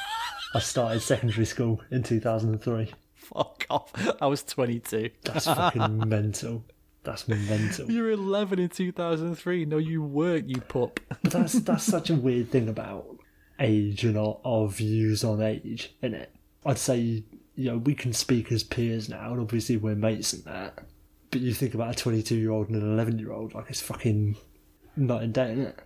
I started secondary school in 2003. Fuck off. I was 22. That's fucking [LAUGHS] mental. That's mental. You were 11 in 2003. No, you weren't, you pup. But that's that's [LAUGHS] such a weird thing about age and our, our views on age, isn't it? I'd say you know we can speak as peers now, and obviously we're mates and that. But you think about a 22 year old and an 11 year old, like it's fucking night and day, isn't it?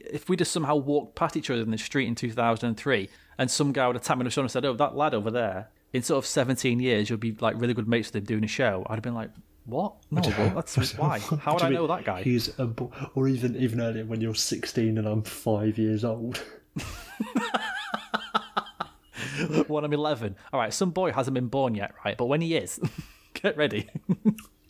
if we'd have somehow walked past each other in the street in 2003 and some guy would have tapped me on the shoulder and said, Oh, that lad over there, in sort of 17 years, you'll be like really good mates with him doing a show, I'd have been like, What? No, well, that's why. [LAUGHS] How would I know mean that guy? He's a bo- or even even earlier when you're 16 and I'm five years old. [LAUGHS] when I'm 11. All right, some boy hasn't been born yet, right? But when he is, [LAUGHS] get ready.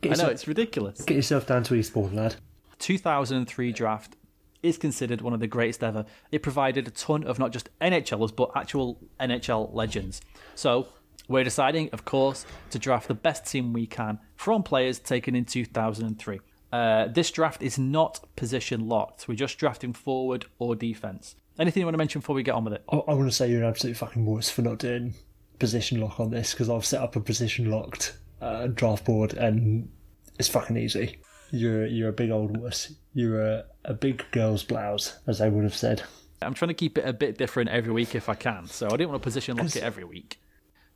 Get I know, it's ridiculous. get yourself down to Eastbourne, lad. 2003 draft is considered one of the greatest ever. It provided a ton of not just NHLers, but actual NHL legends. So, we're deciding, of course, to draft the best team we can from players taken in 2003. Uh, this draft is not position locked. We're just drafting forward or defense. Anything you want to mention before we get on with it? I, I want to say you're an absolute fucking wuss for not doing position lock on this because I've set up a position locked uh, draft board and it's fucking easy. You're you're a big old wuss. You're a, a big girl's blouse, as they would have said. I'm trying to keep it a bit different every week if I can, so I didn't want to position lock it every week.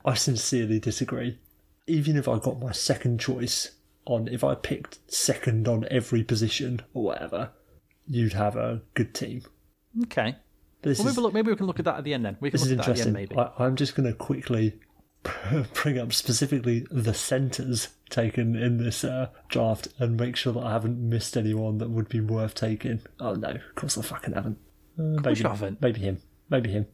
I sincerely disagree. Even if I got my second choice on, if I picked second on every position or whatever, you'd have a good team. Okay. This Well, is maybe, look, maybe we can look at that at the end then. We can this is look at that at the interesting. end, maybe. I, I'm just going to quickly [LAUGHS] bring up specifically the centres taken in this uh, draft and make sure that I haven't missed anyone that would be worth taking. Oh no, of course I fucking haven't. Uh, maybe, haven't. maybe him. Maybe him.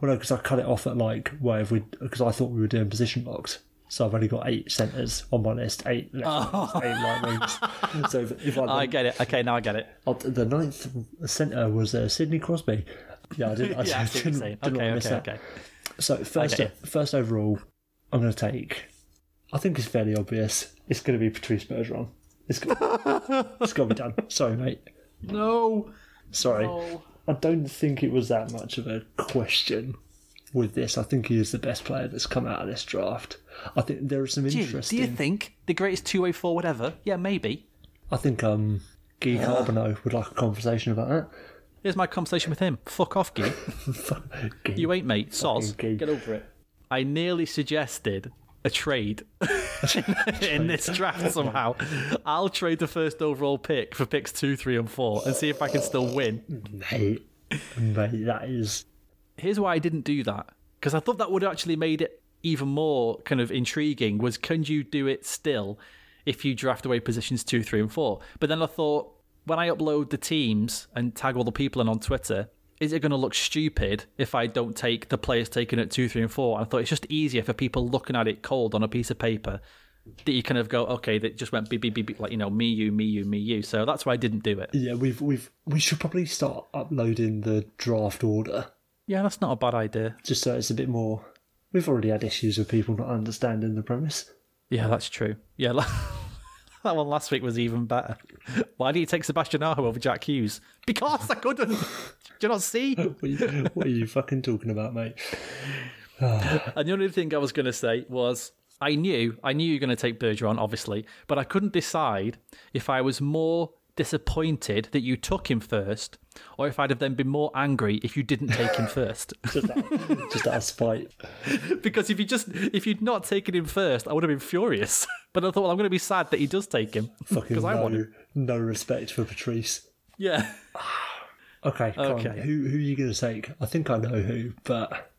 Well, no, because I cut it off at like where if we because I thought we were doing position locks. So I've only got eight centres on my list, eight left wings, eight right wings. [LAUGHS] So if, if I, I get it. Okay, now I get it. Oh, the ninth centre was uh, Sydney Crosby. Yeah, I didn't. I [LAUGHS] Yeah, I see what you're didn't, didn't Okay, want to miss okay, that. okay. So first, get first overall, I'm going to take. I think it's fairly obvious. It's going to be Patrice Bergeron. It's got, [LAUGHS] it's got to be done. Sorry, mate. No. Sorry. No. I don't think it was that much of a question with this. I think he is the best player that's come out of this draft. I think there are some Gee, do interesting. you think the greatest two-way forward ever? Yeah, maybe. I think um, Guy Carbonneau would like a conversation about that. Here's my conversation with him. Fuck off, Guy. [LAUGHS] Guy. You ain't, mate. Soz. Get over it. I nearly suggested a trade [LAUGHS] in this draft somehow. I'll trade the first overall pick for picks two, three, and four and see if I can still win. Mate, mate, that is Here's why I didn't do that because I thought that would have actually made it even more kind of intriguing. Was can you do it still if you draft away positions two, three, and four? But then I thought when I upload the teams and tag all the people in on Twitter, is it going to look stupid if I don't take the players taken at two, three, and four? And I thought it's just easier for people looking at it cold on a piece of paper that you kind of go, okay, that just went beep beep beep, beep like you know, me you me you me you. So that's why I didn't do it. Yeah, we've we've we should probably start uploading the draft order Yeah, that's not a bad idea. just so it's a bit more. We've already had issues with people not understanding the premise. Yeah, that's true. Yeah, [LAUGHS] la- that one last week was even better. [LAUGHS] Why did you take Sebastian Aho over Jack Hughes? Because I couldn't. Do you not see? [LAUGHS] What are you, what are you fucking talking about, mate? [SIGHS] And the only thing I was going to say was I knew I knew you were going to take Bergeron, obviously, but I couldn't decide if I was more disappointed that you took him first, or if I'd have then been more angry if you didn't take him first. [LAUGHS] Just out, just out of spite. because if you just if you'd not taken him first, I would have been furious. [LAUGHS] But I thought, well, I'm going to be sad that he does take him [LAUGHS] Fucking because I want no, him. no respect for Patrice. Yeah. [SIGHS] Okay, on. Okay. Who who are you going to take? I think I know who, but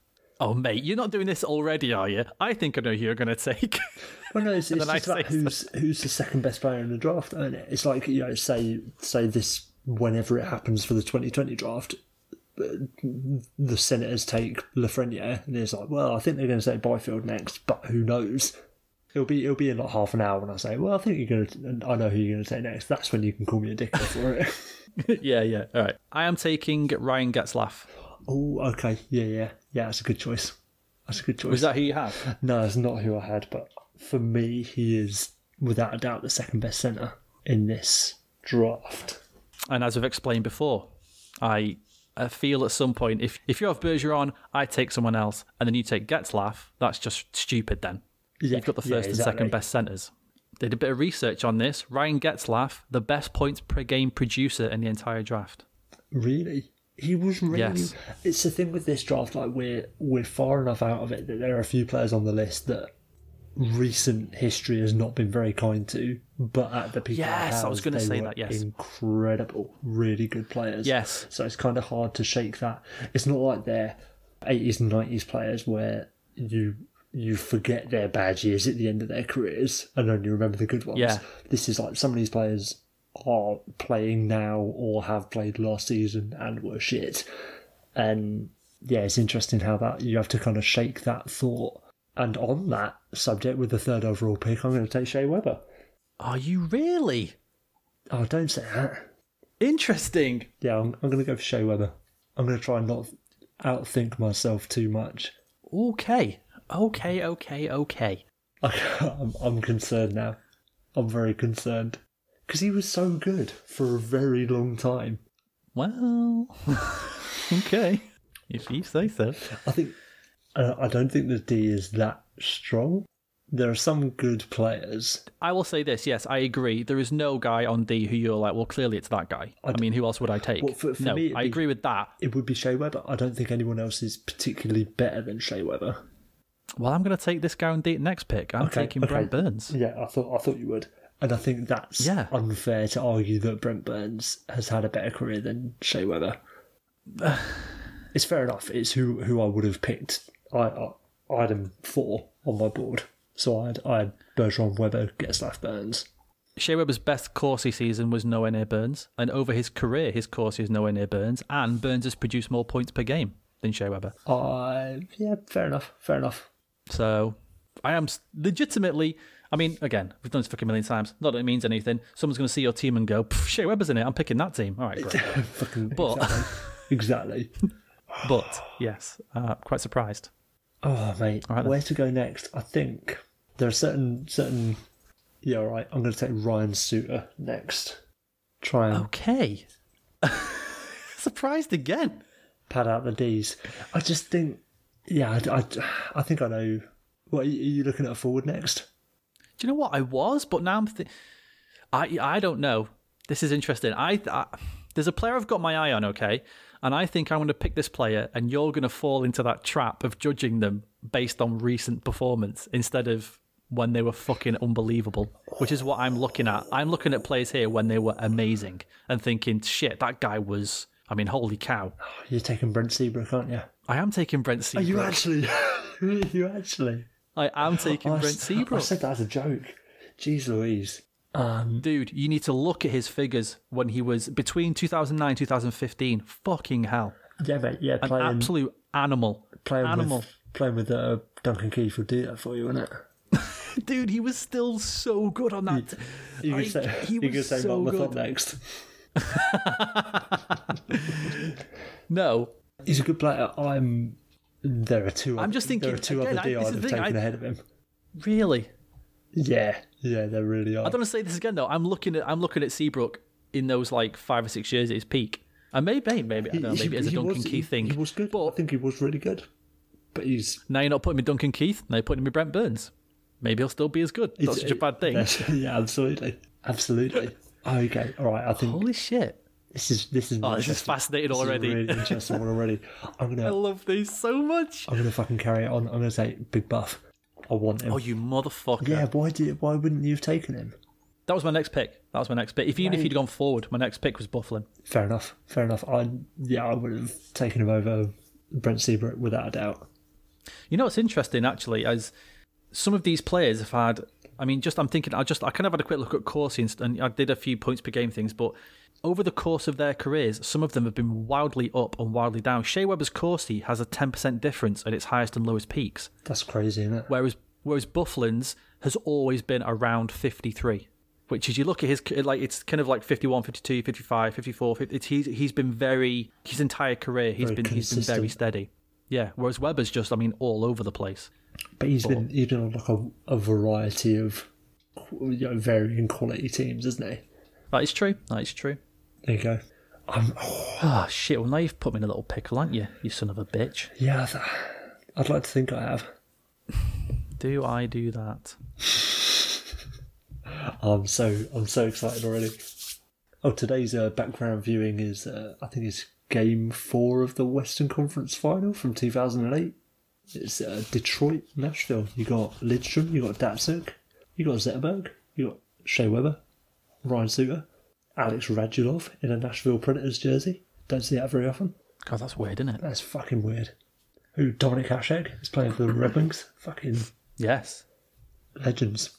Oh, mate, you're not doing this already, are you? I think I know who you're going to take. [LAUGHS] well, no, it's, [LAUGHS] it's just about so. who's who's the second best player in the draft, isn't it? It's like you know, say say this whenever it happens for the 2020 draft. uh, The Senators take Lafreniere, and it's like, well, I think they're going to say Byfield next, but who knows? It'll be it'll be in like half an hour when I say, well, I think you're going to, I know who you're going to take next. That's when you can call me a dickhead for it. [LAUGHS] yeah, yeah. All right. I am taking Ryan Getzlaf. Oh, okay, yeah, yeah, yeah. That's a good choice. That's a good choice. Was that who you have? No, it's not who I had, but for me, he is without a doubt the second best centre in this draft. And as I've explained before, I, I feel at some point if if you have Bergeron, I take someone else, and then you take Getzlaf. That's just stupid. Then Yeah, you've got the yeah, first and second best centres. Did a bit of research on this. Ryan Getzlaf, the best points per game producer in the entire draft. Really, he was really. Yes. It's the thing with this draft. Like we're we're far enough out of it that there are a few players on the list that recent history has not been very kind to. But at the peak, Yes, I was gonna say were that, yes. incredible, really good players. Yes. So it's kind of hard to shake that. It's not like they're 80s and 90s players where you you forget their bad years at the end of their careers and only remember the good ones. Yeah. This is like some of these players are playing now or have played last season and were shit. And yeah, it's interesting how that you have to kind of shake that thought. And on that subject, with the third overall pick, I'm going to take Shea Weber. Are you really Oh, don't say that. interesting? Yeah, I'm, I'm going to go for Shea Weber. I'm going to try and not outthink myself too much. Okay, okay, okay, okay. [LAUGHS] I'm, I'm concerned now. I'm very concerned. Because he was so good for a very long time. Well, [LAUGHS] okay, if you say so. I think. Uh, I don't think the D is that strong. There are some good players. I will say this: yes, I agree. There is no guy on D who you're like, well, clearly it's that guy. I, mean, who else would I take? Well, for- for no, me, I be- agree with that. It would be Shea Weber. I don't think anyone else is particularly better than Shea Weber. Well, I'm going to take this guy on D next pick. I'm Okay, taking okay. Brent Burns. Yeah, I thought I thought you would, and I think that's Yeah. unfair to argue that Brent Burns has had a better career than Shea Weber. [SIGHS] it's fair enough. It's who who I would have picked. I I, I had him four on my board, so I had I had Bergeron, Weber, Getzlaf, Burns. Shea Weber's best Corsi season was nowhere near Burns, and over his career, his Corsi is nowhere near Burns, and Burns has produced more points per game than Shea Weber. I uh, yeah, fair enough, fair enough. So I am legitimately. I mean, again, we've done this fucking million times. Not that it means anything. Someone's going to see your team and go, "Pff, Shea Weber's in it. I'm picking that team. All right, great. [LAUGHS] Fucking But- exactly. [LAUGHS] but yes, uh, quite surprised. Oh mate, All right where to go next? I think there are certain certain. Yeah, all right. I'm going to take Ryan Suter next. Try and Okay. [LAUGHS] surprised again. pad out the D's. I just think, yeah, I, I, I think I know. What are you looking at a forward next? Do you know what I was? But now I'm. Th- I I don't know. This is interesting. I, I there's a player I've got my eye on. Okay, and I think I'm going to pick this player, and you're going to fall into that trap of judging them based on recent performance instead of when they were fucking unbelievable. Which is what I'm looking at. I'm looking at players here when they were amazing and thinking, shit, that guy was. I mean, holy cow! You're taking Brent Seabrook, aren't you? I am taking Brent Seabrook. Are you actually? Are [LAUGHS] you actually? I am taking I, Brent Seabrook. I said that as a joke. Jeez Louise. Um, Dude, you need to look at his figures when he was between 2009 2015. Fucking hell. yeah, mate. Yeah, An playing absolute animal. playing animal. with playing with uh, Duncan Keith would do that for you, wouldn't it? [LAUGHS] dude, he was still so good on that. You Like, could say, he you was say so Mark good. Mathon next. [LAUGHS] No, He's a good player. I'm. There are two. I'm other- just There are two again, other I- D this I'd is have taken I- ahead of him. really. Yeah, yeah, there really are. I don't want to say this again though. I'm looking at I'm looking at Seabrook in those like five or six years at his peak, and maybe maybe I don't know maybe it's a Duncan was, Keith thing. He was good. But I think he was really good. But he's now you're not putting me Duncan Keith. Now you're putting me Brent Burns. Maybe he'll still be as good. Not such a bad thing. [LAUGHS] yeah, absolutely, absolutely. [LAUGHS] okay, all right. I think Holy shit! This is this is. Oh, this is fascinating This is already. really [LAUGHS] interesting one already. I'm gonna I love these so much. I'm gonna fucking carry it on. I'm gonna say Big Buff. I want him. Oh, you motherfucker! yeah, why did why wouldn't you have taken him? That was my next pick. That was my next pick. If even if Right. you'd gone forward, my next pick was Byfuglien. Fair enough. Fair enough. I yeah, I would have taken him over Brent Seabrook without a doubt. You know what's interesting actually, as some of these players have had. I mean, just I'm thinking. I just I kind of had a quick look at Corsi and I did a few points per game things, but over the course of their careers, some of them have been wildly up and wildly down. Shea Weber's Corsi has a 10% difference at its highest and lowest peaks, That's crazy, isn't it? whereas whereas Byfuglien's has always been around 53. Which is you look at his like it's kind of like 51, 52, 55, 54. 50, it's, he's he's been very his entire career he's Very been he's been very steady. Yeah, whereas Weber's just I mean all over the place. But he's been he's been on like a, a variety of you know, varying quality teams, isn't he? That is true. That is true. There you go. I'm, oh, Ah, shit. Well, now you've put me in a little pickle, aren't you? You son of a bitch. yeah, I'd like to think I have. [LAUGHS] Do I do that? [LAUGHS] I'm so I'm so excited already. Oh, today's uh, background viewing is uh, I think it's Game Four of the Western Conference Final from 2008. It's uh, Detroit, Nashville. You got Lidstrom, you got Datsyuk, you got Zetterberg, you got Shea Weber, Ryan Suter, Alex Radulov in a Nashville Predators jersey. Don't see that very often. God, that's weird, isn't it? That's fucking weird. Who Dominik Hasek is playing for the Red Wings. Fucking Yes. legends.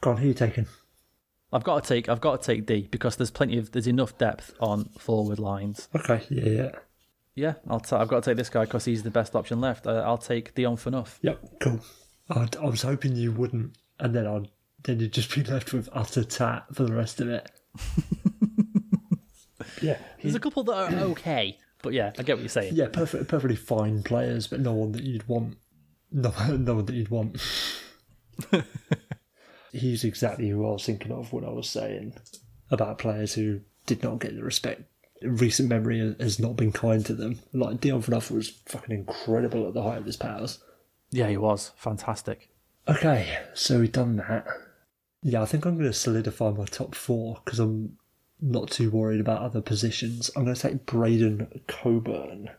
Go on, who you taking? I've got to take. I've got to take D because there's plenty of there's enough depth on forward lines. Okay, yeah, yeah. Yeah, I'll. T- I've got to take this guy because he's the best option left. Uh, I'll take Dion Phaneuf. Yep, cool. I'd, I was hoping you wouldn't, and then I'd then you'd just be [LAUGHS] left with utter tat for the rest of it. [LAUGHS] yeah, There's a couple that are okay, but yeah, I get what you're saying. yeah, perfect, perfectly fine players, but no one that you'd want. No, [LAUGHS] no one that you'd want. [LAUGHS] He's exactly who I was thinking of when I was saying about players who did not get the respect. Recent memory has not been kind to them. Like Dion Phaneuf was fucking incredible at the height of his powers. Yeah, he was fantastic. Okay, so we've done that. Yeah, I think I'm going to solidify my top four because I'm not too worried about other positions. I'm going to take Braydon Coburn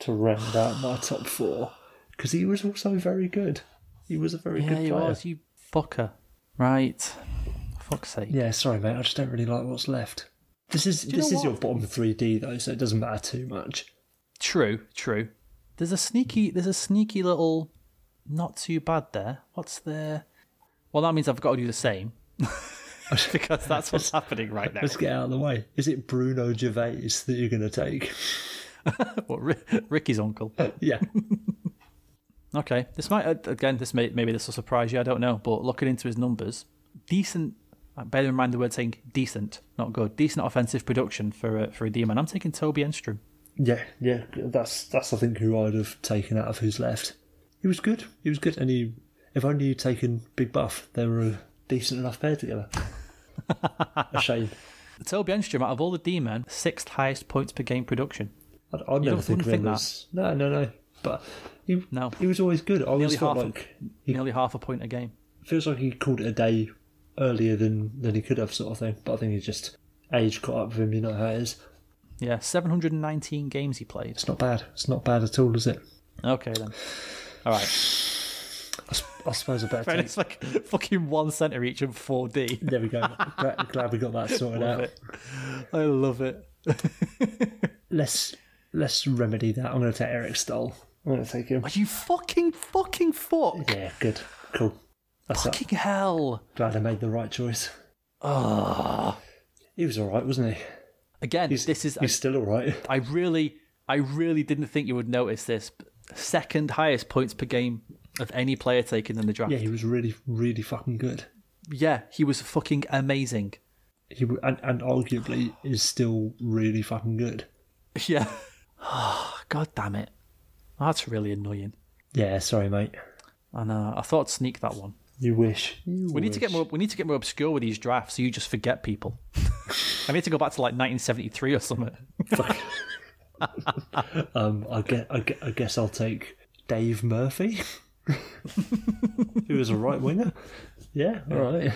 to round out my [SIGHS] top four because he was also very good. He was a very Yeah, good player. was. You fucker. Right. Fuck's sake. Yeah, sorry, mate. I just don't really like what's left. This is this is your bottom three D though, so it doesn't matter too much. True. True. There's a sneaky. There's a sneaky little. Not too bad there. What's there? Well, that means I've got to do the same. [LAUGHS] [LAUGHS] because that's what's happening right now. Let's get out of the way. Is it Bruno Gervais that you're going to take? [LAUGHS] What, Ri- Ricky's uncle. yeah. [LAUGHS] Okay, this might uh, again. This may maybe this will surprise you. I don't know, but looking into his numbers, decent. uh, Bear in mind the word saying decent, not good. Decent offensive production for a, for a D-man. I'm taking Toby Enstrom. Yeah, yeah, that's that's I think who I'd have taken out of who's left. He was good. He was good, and he if only you'd taken Big Buff, they were a decent enough pair together. A shame. Toby Enstrom, out of all the D-men, sixth highest points per game production. I'd, I'd never don't- think of him as no, no, no. But he No. he was always good. I always Nearly half a- like he Nearly half a point a game. feels like he called it a day earlier than than he could have, sort of thing. But I think he just age caught up with him. You know how it is. Yeah, 719 games he played. It's not bad. It's not bad at all, is it? Okay then. All right. [SIGHS] I, I suppose a better Right, it's like fucking one center each and 4D. There we go. glad, glad we got that sorted Love out. it. I love it. [LAUGHS] Let's let's remedy that. I'm going to take Eric Staal. I'm going to take him. Are you fucking fucking fuck? Yeah, good, cool. That's that. Fucking hell. Glad I made the right choice. Ah. He was all right, wasn't he? Again, He's, this is he's still all right. I really I really didn't think you would notice this. Second highest points per game of any player taken in the draft. Yeah, he was really, really fucking good. Yeah, he was fucking amazing. He w- and, and arguably is still really fucking good. [LAUGHS] Yeah. [SIGHS] God damn it. That's really annoying. Yeah, sorry, mate. I know. I thought I'd sneak that one. You wish. You We need to get more. We need to get more obscure with these drafts, so you just forget people. [LAUGHS] I need to go back to like 1973 or something. [LAUGHS] Um, I guess, I guess I'll take Dave Murphy, who was a right winger. Yeah, all right.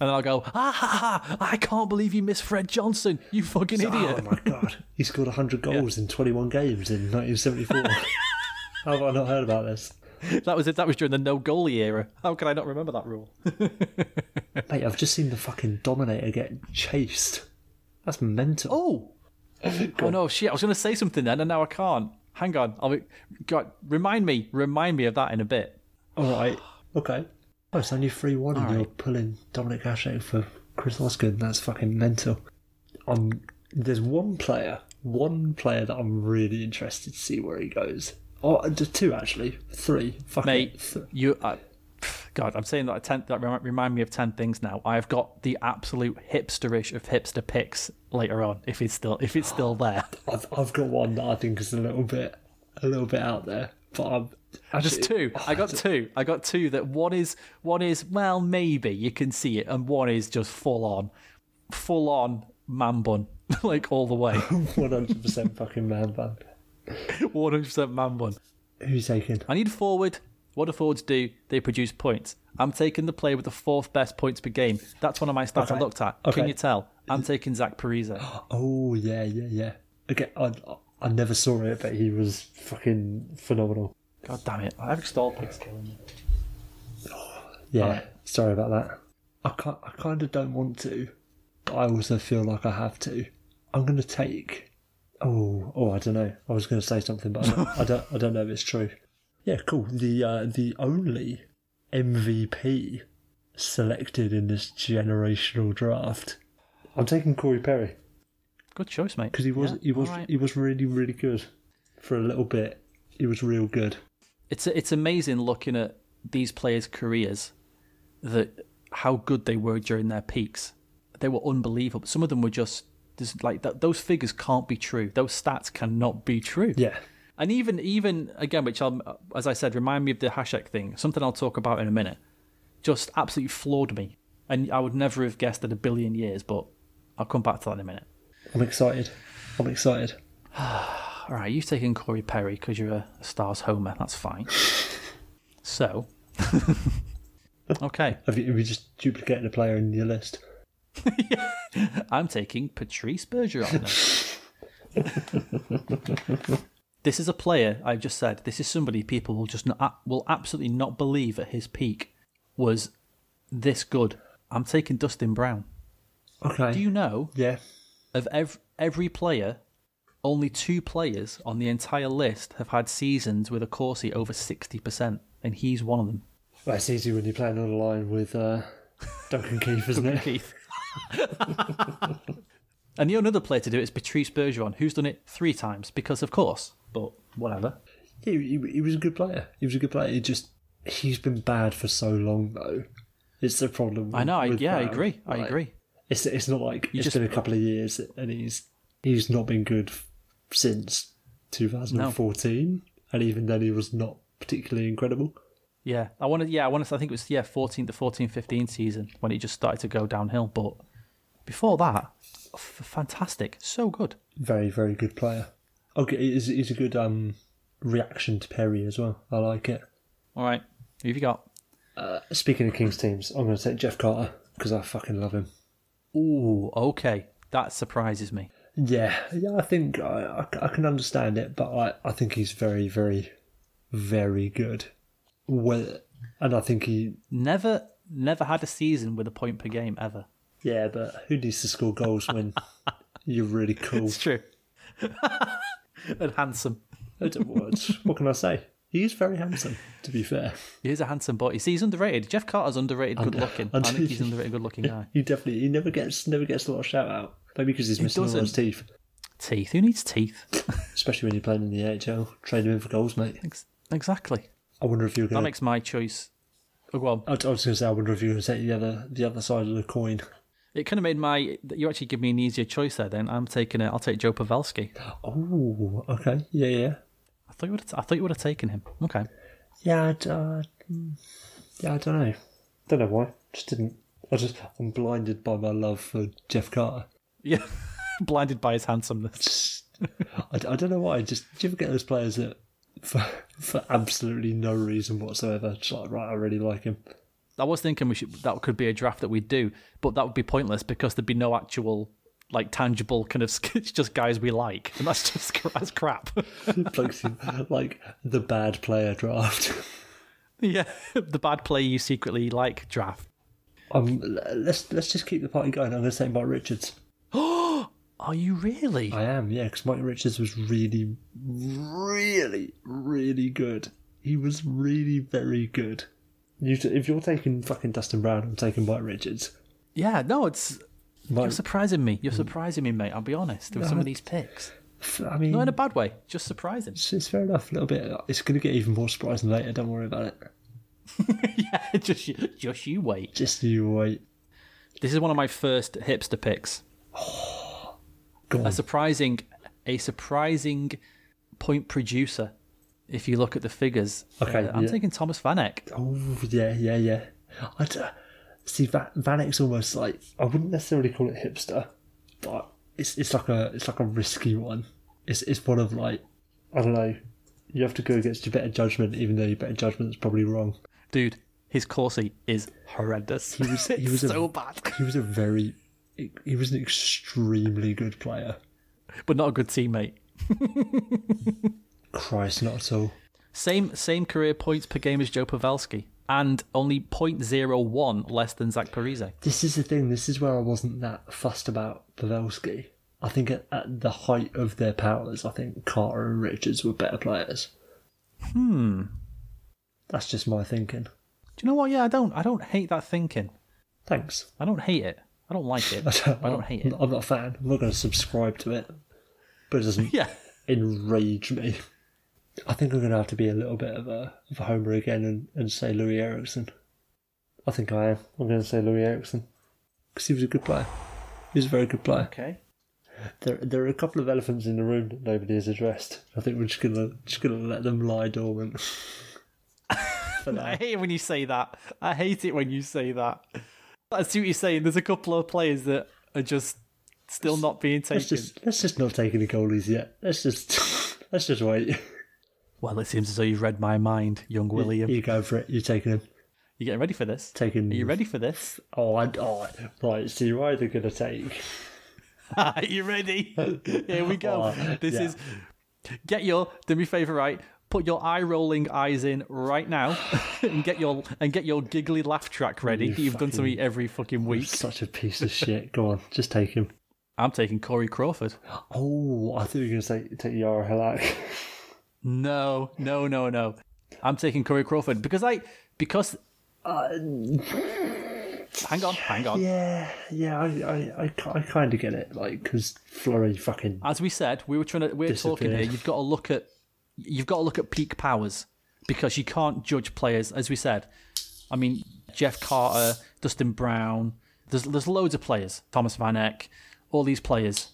And then I'll go, ah, ha, ha, I can't believe you missed Fred Johnson, you fucking idiot. Oh my god, he scored 100 goals in 21 games in 1974. [LAUGHS] How have I not heard about this? That was it. That was during the no goalie era. How can I not remember that rule? [LAUGHS] Mate, I've just seen the fucking Dominator get chased. That's mental. Oh, [LAUGHS] oh no, shit! I was going to say something then, and now I can't. Hang on, I'll be, God, remind me, remind me of that in a bit. All right. [SIGHS] Okay. Oh, it's only 3 1 and All you're right. pulling Dominik Hasek for Chris Osgood. And that's fucking mental. Um, there's one player, one player that I'm really interested to see where he goes. Oh, just two actually. Three. Fuck Mate, it. Th- you, uh, God, I'm saying that I ten, that remind me of ten things now. I've got the absolute hipsterish of hipster picks later on, if it's still, if it's still there. [SIGHS] I've, I've got one that I think is a little bit, a little bit out there. But I'm Just two. I got [LAUGHS] two. I got two. That one is one is well maybe you can see it, and one is just full on, full on man bun, [LAUGHS] like all the way, [LAUGHS] 100% fucking man bun. one hundred percent man bun. Who's taking? I need forward. What do forwards do? They produce points. I'm taking the player with the fourth best points per game. That's one of my stats I looked at. Okay. Can you tell? I'm uh, taking Zach Parise. [GASPS] Oh yeah, yeah, yeah. Okay, I, I never saw it, but he was fucking phenomenal. God damn it! Eric Staal picks killing me. [SIGHS] Yeah, Alright. sorry about that. I can't, I kind of don't want to, but I also feel like I have to. I'm gonna take. Oh, oh, I don't know. I was gonna say something, but I don't, I don't, I don't know if it's true. Yeah, cool. The uh, the only MVP selected in this generational draft. I'm taking Corey Perry Good choice, mate. because he was Yeah, he was alright. he was really really good for a little bit. He was real good. it's it's amazing looking at these players' careers that how good they were during their peaks. They were unbelievable. Some of them were just like that. Those figures can't be true. Those stats cannot be true. Yeah, And even even again, which I'll, as I said, remind me of the Hasek thing. Something I'll talk about in a minute. Just absolutely floored me, and I would never have guessed in a billion years. But I'll come back to that in a minute. I'm excited. I'm excited. [SIGHS] All right, you've taken Corey Perry because you're a, a Stars homer. That's fine. [LAUGHS] So, [LAUGHS] okay, Have you, have you just duplicated a player in your list? [LAUGHS] I'm taking Patrice Bergeron. This is a player I've just said. This is somebody people will just not, will absolutely not believe at his peak was this good. I'm taking Dustin Brown. Okay. Do you know yeah. of ev- every player, only two players on the entire list have had seasons with a Corsi over 60%, and he's one of them. Well, it's easy when you're playing on the line with uh, Duncan Keith, isn't it? Keith. [LAUGHS] and the only other player to do it is Patrice Bergeron, who's done it three times, because of course, but whatever. He, he, he was a good player. He was a good player. He just he's been bad for so long though. It's the problem. I know, I, yeah, I Brown. agree, I Like, agree. It's it's not like it's just- been a couple of years and he's he's not been good since 2014, and even then he was not particularly incredible. Yeah, I wanted, yeah, I wanted, I think it was, yeah, 14 to 14, 15 season when he just started to go downhill, but before that, f- fantastic, so good. Very very good player. Okay, he's, he's a good um reaction to Perry as well. I like it. All right, who have you got? Speaking of Kings teams, I'm going to take Jeff Carter because I fucking love him. Ooh, okay, that surprises me. Yeah, yeah, I think I, I, I can understand it, but I, I think he's very, very, very good. Well, and I think he, Never, never had a season with a point per game ever. yeah, but who needs to score goals when [LAUGHS] you're really cool? It's true. [LAUGHS] [LAUGHS] and handsome. I What, what can I say? He is very handsome, to be fair. He is a handsome boy. See, he's underrated. Jeff Carter's underrated, good looking. I think he's underrated, good looking guy. He definitely, he never gets, never gets a lot of shout out. Maybe because he's missing all his teeth, Teeth. Who needs teeth? [LAUGHS] especially when you're playing in the AHL. Trade him in for goals, mate. Ex- exactly. I wonder if you're That going. to makes my choice. Oh, go on. I was going to say, I wonder if you're going to take the other the other side of the coin. It kind of made my. You actually give me an easier choice there. Then I'm taking it. I'll take Joe Pavelski. Oh, okay, yeah, yeah, I thought you would. I thought you would have taken him. Okay. yeah. I'd, uh, yeah, I don't know. Don't know why. Just didn't. I just I'm blinded by my love for Jeff Carter. Yeah. [LAUGHS] Blinded by his handsomeness. Just, I, I don't know why. Just do you ever get those players that for for absolutely no reason whatsoever, just like right, I really like him. I was thinking we should. That could be a draft that we'd do, but that would be pointless because there'd be no actual. Like tangible kind of, [LAUGHS] it's just guys we like, and that's just [LAUGHS] that's crap. [LAUGHS] like, like the bad player draft. yeah, the bad player you secretly like draft. Um, let's let's just keep the party going. I'm going to say Mike Richards. Oh, [GASPS] Are you really? I am, yeah, because Mike Richards was really, really, really good. He was really very good. You, if you're taking fucking Dustin Brown, I'm taking Mike Richards. Yeah, no, it's Mike, you're surprising me. You're mm. surprising me, mate. I'll be honest with some of these picks. I mean, Not in a bad way, just surprising. it's, it's fair enough. A little bit. It's going to get even more surprising later. Don't worry about it. [LAUGHS] yeah, just you, just you wait. Just you wait. This is one of my first hipster picks. [GASPS] A surprising, a surprising point producer. If you look at the figures, Okay, Uh, I'm yeah. taking Thomas Vanek. Oh yeah, yeah, yeah. I d- see Va- Vanek's almost like I wouldn't necessarily call it hipster, but it's it's like a it's like a risky one. It's it's one of like I don't know. You have to go against your better judgment, even though your better judgment is probably wrong. Dude, his Corsi is horrendous. He was- he [LAUGHS] was a- so bad, He was a very he was an extremely good player. but not a good teammate. [LAUGHS] Christ, not at all. Same same career points per game as Joe Pavelski, and only 0.01 less than Zach Parise. This is the thing. This is where I wasn't that fussed about Pavelski. I think at, at the height of their powers, I think Carter and Richards were better players. Hmm. That's just my thinking. Do you know what? Yeah, I don't. I don't hate that thinking. Thanks. I don't hate it. I don't like it. [LAUGHS] I don't hate it. I'm not a fan. I'm not going to subscribe to it. But it doesn't [LAUGHS] Yeah. enrage me. I think I'm going to have to be a little bit of a, of a homer again and, and say Loui Eriksson. I think I am. I'm going to say Loui Eriksson. Because he was a good player. He was a very good player. Okay. There, there are a couple of elephants in the room that nobody has addressed. I think we're just gonna just gonna let them lie dormant. [LAUGHS] [LAUGHS] I hate it when you say that. I hate it when you say that. I see what you're saying. There's a couple of players that are just still not being taken. Let's just let's just not take any goalies yet. Let's just [LAUGHS] let's just wait. Well, it seems as though you've read my mind, young William. You go for it. You're taking him. You getting ready for this? Taking. Are you ready for this? Oh, I, oh, right. So you're either gonna take. [LAUGHS] Are you ready? Here we go. [LAUGHS] Oh, this yeah. is. Get your. Do me a favor, right? Put your eye rolling eyes in right now, [LAUGHS] and get your and get your giggly laugh track ready. You You've done to me every fucking week. Such a piece of shit. Go on, just take him. I'm taking Corey Crawford. Oh, I thought you were gonna say take Jaro Halak. No, no, no, no. I'm taking Corey Crawford because I because. Uh, hang on, hang on. yeah, yeah. I I, I, I kind of get it. Like because Fleury fucking As we said, we were trying to. We are talking here. You've got to look at. You've got to look at peak powers because you can't judge players. As we said, I mean Jeff Carter, Dustin Brown. There's there's loads of players. Thomas Vanek, all these players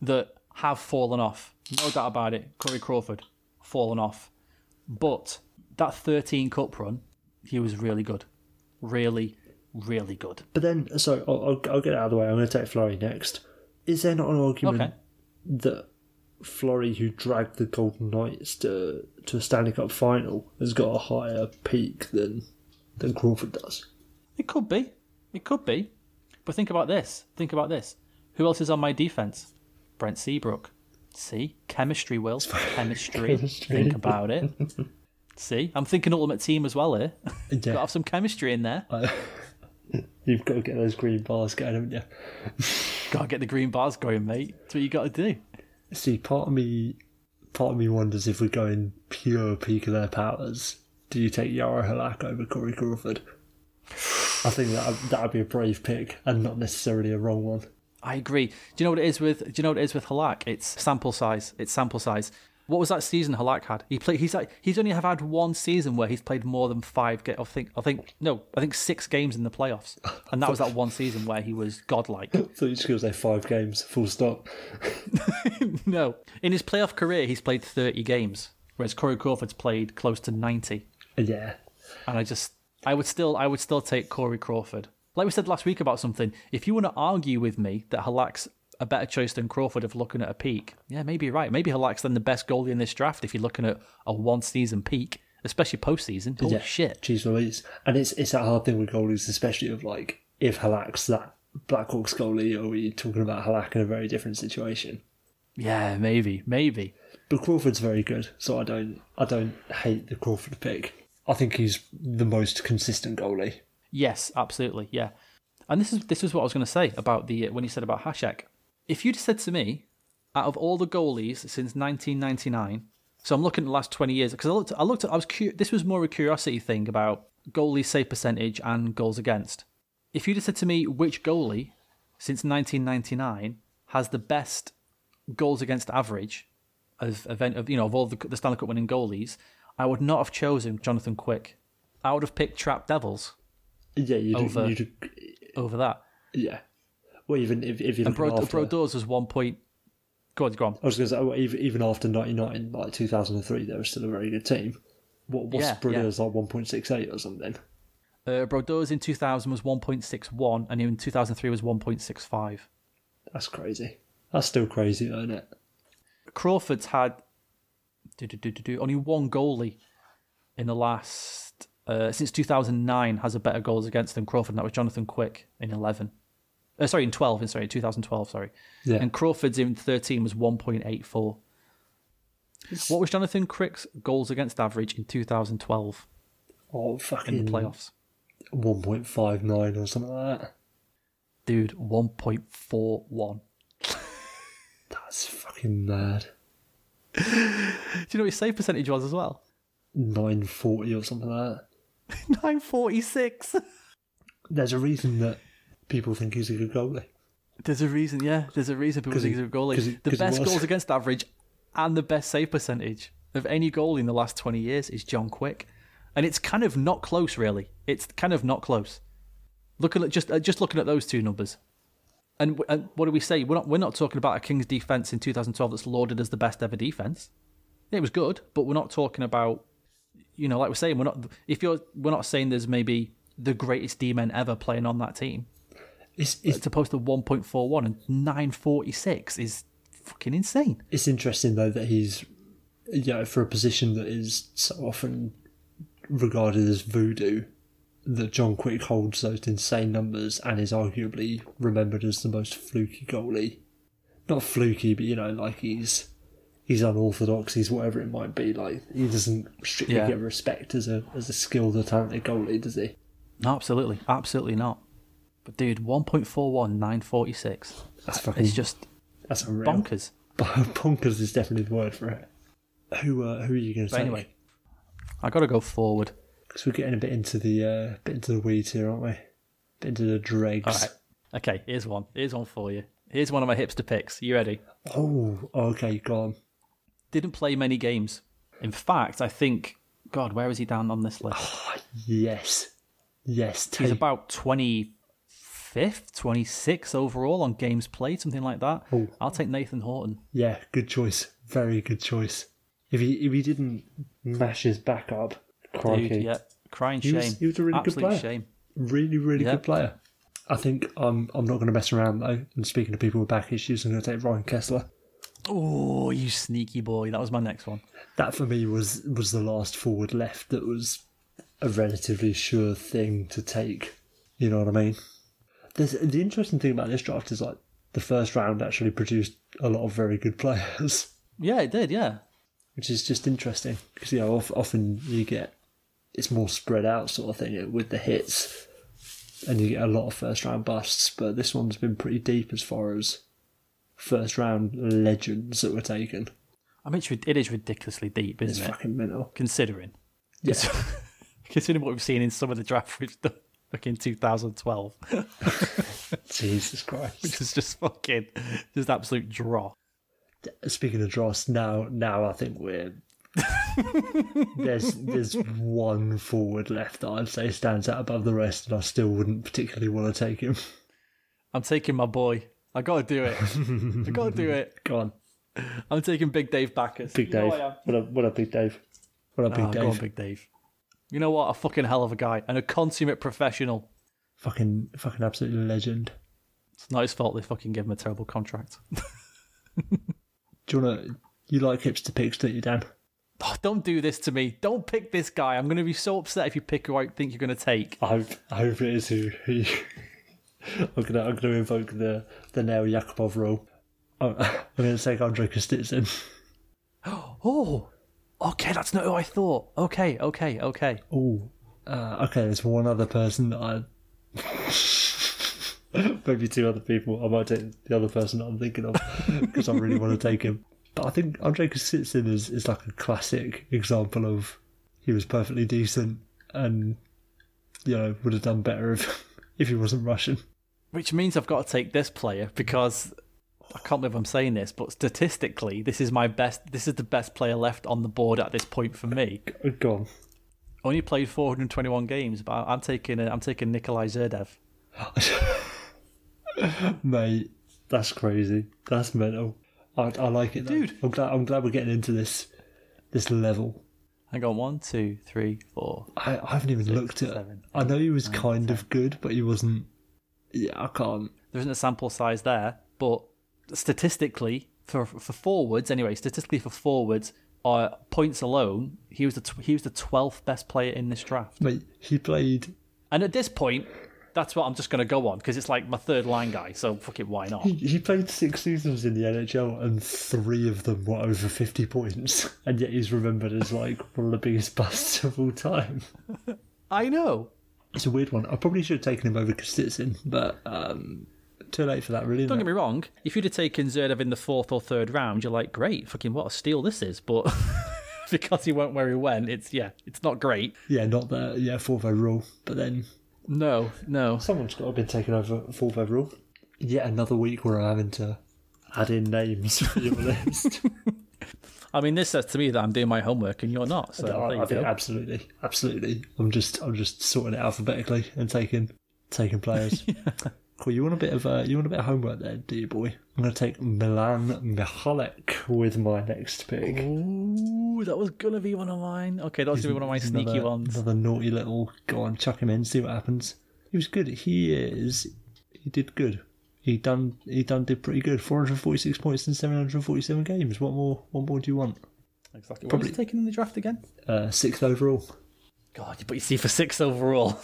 that have fallen off. No doubt about it. Corey Crawford, fallen off. But that 13 cup run, he was really good. Really, really good. But then, uh, so I'll, I'll, I'll get it out of the way. I'm going to take Fleury next. Is there not an argument Okay. that Fleury, who dragged the Golden Knights to to a Stanley Cup final, has got a higher peak than than Crawford does? It could be. It could be. But think about this. Think about this. Who else is on my defense? Brent Seabrook. See? Chemistry, Will. Chemistry. Chemistry. Think about it. [LAUGHS] See? I'm thinking Ultimate Team as well here. Yeah. Got to have some chemistry in there. [LAUGHS] You've got to get those green bars going, haven't you? [LAUGHS] Got to get the green bars going, mate. That's what you got to do. See, part of me, part of me wonders if we're going pure peak of their powers. Do you take Jaro Halak over Corey Crawford? I think that that'd be a brave pick and not necessarily a wrong one. I agree. Do you know what it is with? Do you know what it is with Halak? It's sample size. It's sample size. What was that season Halak had? He played. He's like he's only have had one season where he's played more than five. Ga- I think. I think no. I think six games in the playoffs, and that was that one season where he was godlike. [LAUGHS] So you just going to say five games, full stop. [LAUGHS] no, in his playoff career, he's played thirty games, whereas Corey Crawford's played close to ninety. Yeah. And I just, I would still, I would still take Corey Crawford. Like we said last week about something, if you want to argue with me that Halak's a better choice than Crawford if looking at a peak, yeah, maybe you're right. Maybe Halak's then the best goalie in this draft if you're looking at a one season peak, especially postseason. Holy yeah. shit. Jeez Louise. And it's it's that hard thing with goalies, especially of like, if Halak's that Blackhawks goalie, or are we talking about Halak in a very different situation? Yeah, maybe, maybe. But Crawford's very good, so I don't I don't hate the Crawford pick. I think he's the most consistent goalie. Yes, absolutely. Yeah. And this is this is what I was going to say about the when you said about Hasek. If you'd said to me, out of all the goalies since 1999, so I'm looking at the last 20 years because I looked, I looked at, I was cu- this was more a curiosity thing about goalie save percentage and goals against. If you'd said to me which goalie since 1999 has the best goals against average of event of you know of all the, the Stanley Cup winning goalies, I would not have chosen Jonathan Quick. I would have picked Trap Devils Yeah, you do, Over- you over that. yeah. Well, even if if look Bro, after, Brodeur's was one point. Go on, go on. I was going to say even even after ninety nine, like two thousand and three, they were still a very good team. What what's Yeah, Brodeur's like one point six eight or something? Uh, in 2000 was 1.61, and in 2003 was 1.65. That's crazy. That's still crazy, isn't it? Crawford's had do, do, do, do, do, only one goalie in the last uh, since 2009 has a better goals against than Crawford, and that was Jonathan Quick in 11. Uh, sorry, in 12. In sorry, 2012. Sorry, Yeah. and Crawford's in 13 was 1.84. What was Jonathan Quick's goals against average in 2012 Oh, fucking in fucking the playoffs? one point five nine or something like that. Dude, 1.41. [LAUGHS] That's fucking mad. [LAUGHS] Do you know what his save percentage was as well? Nine forty or something like that. [LAUGHS] 946. There's a reason that people think he's a good goalie. There's a reason, yeah. There's a reason people think he- he's a goalie. 'cause he- the best goals against average and the best save percentage of any goalie in the last 20 years is John Quick. And it's kind of not close, really. It's kind of not close. Looking at just uh, just looking at those two numbers, and, and what do we say? We're not we're not talking about a Kings defense in 2012 that's lauded as the best ever defense. It was good, but we're not talking about, you know, like we're saying, we're not. If you're, we're not saying there's maybe the greatest D men ever playing on that team. It's it's, As opposed to 1.41 and 946 is fucking insane. it's interesting though that he's you know for a position that is so often regarded as voodoo that John Quick holds those insane numbers and is arguably remembered as the most fluky goalie. Not fluky, but you know, like he's he's unorthodox, he's whatever it might be. Like he doesn't strictly Yeah. get respect as a as a skilled or talented goalie, does he? No, absolutely, absolutely not. But dude, 1.41, 946. That's fucking It's just that's unreal. bonkers. [LAUGHS] Bonkers is definitely the word for it. Who uh, who are you going to take? anyway, I got to go forward. Because we're getting a bit into the uh, bit into the weeds here, aren't we? Bit into the dregs. All right. Okay, here's one. Here's one for you. Here's one of my hipster picks. You ready? Oh, okay, go on. Didn't play many games. In fact, I think, God, where is he down on this list? Ah, yes, yes. He's Take, about 25th, 26th overall on games played, something like that. Oh. I'll take Nathan Horton. yeah, good choice. Very good choice. If he if he didn't mash his back up, crikey, Dude, yeah, crying He shame. was- he was a really good player. shame. really really Yeah. good player. I think I'm I'm not going to mess around though. And speaking to people with back issues, I'm going to take Ryan Kesler. Oh, you sneaky boy. That was my next one. That for me was was the last forward left that was a relatively sure thing to take. You know what I mean? There's, the interesting thing about this draft is like the first round actually produced a lot of very good [LAUGHS] players, Yeah, it did, yeah. which is just interesting because you know often you get it's more spread out sort of thing with the hits, and you get a lot of first round busts. But this one's been pretty deep as far as first round legends that were taken. I mean, it's, it is ridiculously deep, isn't it? fucking mental. Considering. Yeah. [LAUGHS] Considering what we've seen in some of the draft we've done back in 2012, [LAUGHS] [LAUGHS] Jesus Christ. which is just fucking, just absolute draw. Speaking of Dross, now now I think we're there's there's one forward left that I'd say stands out above the rest, and I still wouldn't particularly want to take him. I'm taking my boy. I gotta do it. I gotta do it. [LAUGHS] Go on, I'm taking Big Dave Backes. Big You Dave. What a what a big Dave. What a big Oh, go on, Dave. Big Dave. You know what? A fucking hell of a guy and a consummate professional. Fucking fucking absolute legend. It's not his fault they fucking gave him a terrible contract. [LAUGHS] Do you wanna you like hipster picks, don't you, Dan? Oh, don't do this to me. Don't pick this guy. I'm going to be so upset if you pick who I think you're going to take. I hope I hope it is who, who you, I'm gonna I'm gonna invoke the the Nail Yakupov rule. I'm, [LAUGHS] I'm gonna take Andre Kostitsyn. [GASPS] Oh, okay. That's not who I thought. Okay, okay, okay. Oh, uh, okay. There's one other person that I [LAUGHS] maybe two other people. I might take the other person that I'm thinking of [LAUGHS] because I really want to take him. But I think Andre Kostitsyn is is like a classic example of he was perfectly decent and you know would have done better if if he wasn't Russian. Which means I've got to take this player because I can't believe I'm saying this, but statistically, this is my best. This is the best player left on the board at this point for me. Go on. Only played 421 games, but I'm taking I'm taking Nikolai Zherdev. [LAUGHS] Mate, that's crazy. That's mental. I, I like it, though. Dude. I'm glad. I'm glad we're getting into this this level. Hang on, one, two, three, four. I, I haven't even looked at. seven, I know he was kind of good, but he wasn't. Yeah, I can't. There isn't a sample size there, but statistically, for for forwards anyway, statistically for forwards, uh, points alone, he was the tw- he was the 12th best player in this draft. Mate, he played. And at this point, that's what I'm just going to go on because it's like my third line guy. So fuck it, why not? He, he played six seasons in the NHL, and three of them were over fifty points, [LAUGHS] and yet he's remembered as like one of the biggest [LAUGHS] busts of all time. [LAUGHS] I know. It's a weird one. I probably should have taken him over Kostitsyn, but um, too late for that. Really. Don't get me wrong. If you'd have taken Zherdev in the fourth or third round, you're like, great, fucking what a steal this is. But [LAUGHS] because he went where he went, it's yeah, it's not great. Yeah, not the yeah fourth overall, but then No, no. Someone's got to have been taken over fourth overall. Yet another week where I'm having to add in names for your [LAUGHS] list. I mean, this says to me that I'm doing my homework and you're not. So I, there you I think absolutely, absolutely. I'm just, I'm just sorting it alphabetically and taking, taking players. [LAUGHS] Cool. You want a bit of, uh, you want a bit of homework there, do you, boy? I'm going to take Milan Michalek with my next pick. Ooh, that was gonna be one of mine. Okay, that was gonna be one of my He's sneaky ones. Another naughty little. Go on, chuck him in, see what happens. He was good. He is. He did good. He done. He done did pretty good. 446 points in 747 games. What more? What more do you want? Exactly. What Probably- was he taken in the draft again? Uh, sixth overall. God, but you see, for six overall,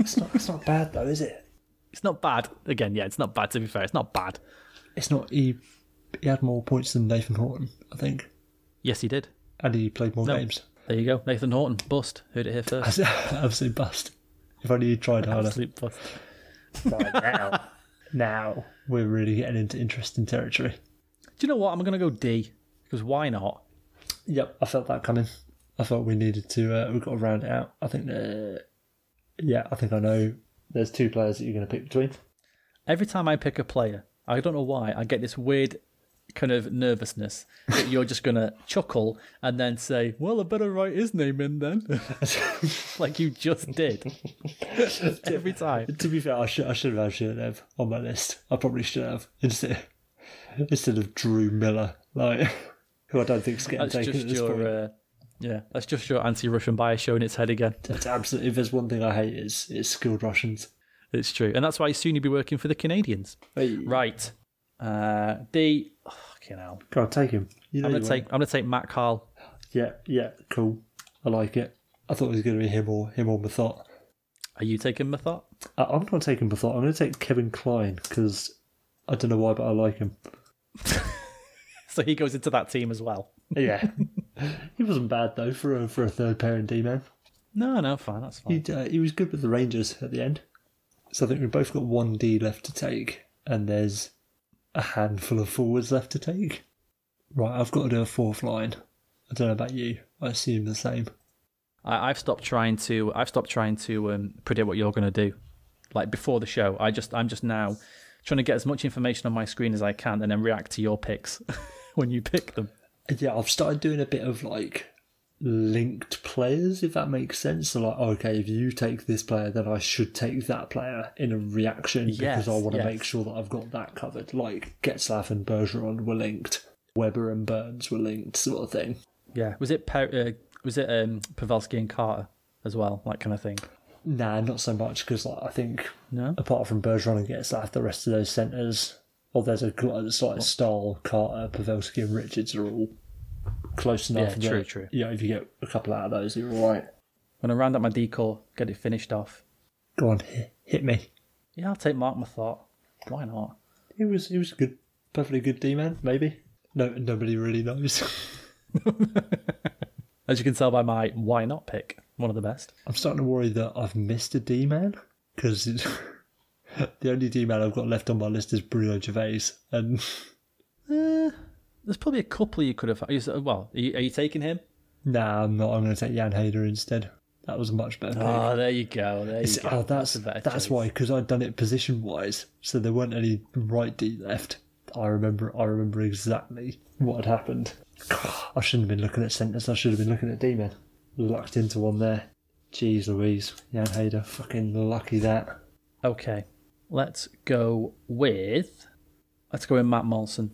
It's not. It's not bad though, is it? it's not bad. Again, yeah, it's not bad. To be fair, it's not bad. It's not. He. He had more points than Nathan Horton, I think, Yes, he did. and he played more No. games. There you go, Nathan Horton, bust. Heard it here [LAUGHS] first. Absolute bust. If only he tried harder. Absolute bust. Right now, now we're really getting into interesting territory. Do you know what? I'm gonna go D because why not? Yep, I felt that coming. I thought we needed to. Uh, we've got to round it out. I think. Uh, yeah, I think I know. There's two players that you're going to pick between. Every time I pick a player, I don't know why, I get this weird kind of nervousness that you're just gonna chuckle and then say, "Well, I better write his name in then," [LAUGHS] like you just did [LAUGHS] every time. to be fair, I should. I should have had Zherdev on my list. I probably should have instead. Instead of Drew Miller, like [LAUGHS] who I don't think's getting That's taken just at this your, point. uh, yeah, that's just your anti-Russian bias showing its head again. That's absolutely. If there's one thing I hate, is is skilled Russians. It's true, and that's why soon you'll be working for the Canadians. Hey, Right, uh, D. Fucking hell. go on, take him. You know I'm gonna won't. take. I'm gonna take Matt Carle. Yeah, yeah, cool. I like it. I thought it was going to be him or him or Methot. Are you taking Methot? I- I'm not taking Methot. I'm going to take Kevin Klein because I don't know why, but I like him. [LAUGHS] So he goes into that team as well. Yeah, [LAUGHS] he wasn't bad though for a for a third pairing D man. No, no, fine, that's fine. He uh, he was good with the Rangers at the end. So I think we've both got one D left to take, and there's a handful of forwards left to take. Right, I've got to do a fourth line. I don't know about you. I assume the same. I, I've stopped trying to. I've stopped trying to um, predict what you're going to do. Like before the show, I just I'm just now trying to get as much information on my screen as I can, and then react to your picks [LAUGHS] when you pick them. Yeah, I've started doing a bit of like linked players, if that makes sense. So like, okay, if you take this player, then I should take that player in a reaction Yes, because I want to yes. make sure that I've got that covered. Like Getzlaf and Bergeron were linked, Weber and Burns were linked, sort of thing. Yeah, was it uh, was it um, Pavelski and Carter as well, that kind of thing? Nah, not so much because like I think No. apart from Bergeron and Getzlaf, the rest of those centres, or there's a it's like Staal, Carter, Pavelski, and Richards are all close enough. Yeah, true, that, true. Yeah, if you get a couple out of those, you're all right. I'm gonna round up my decor, get it finished off. Go on, hit, hit me. Yeah, I'll take Marc Methot. Why not? He was he was a good, perfectly good D man, maybe. No, nobody really knows. [LAUGHS] As you can tell by my why not pick, one of the best. I'm starting to worry that I've missed a D man because [LAUGHS] the only D man I've got left on my list is Bruno Gervais, and [LAUGHS] eh, There's probably a couple you could have. Well, are you, are you taking him? nah, I'm not. I'm going to take Jan Hejda instead. That was a much better. pick. Oh, there you go. There you go. oh, that's better that's why because I'd done it position wise, so there weren't any right D left. I remember I remember exactly what had happened. [SIGHS] I shouldn't have been looking at centres. I should have been looking at D men. Lucked into one there. Jeez Louise, Jan Hejda, fucking lucky that. Okay, let's go with. Let's go with Matt Moulson.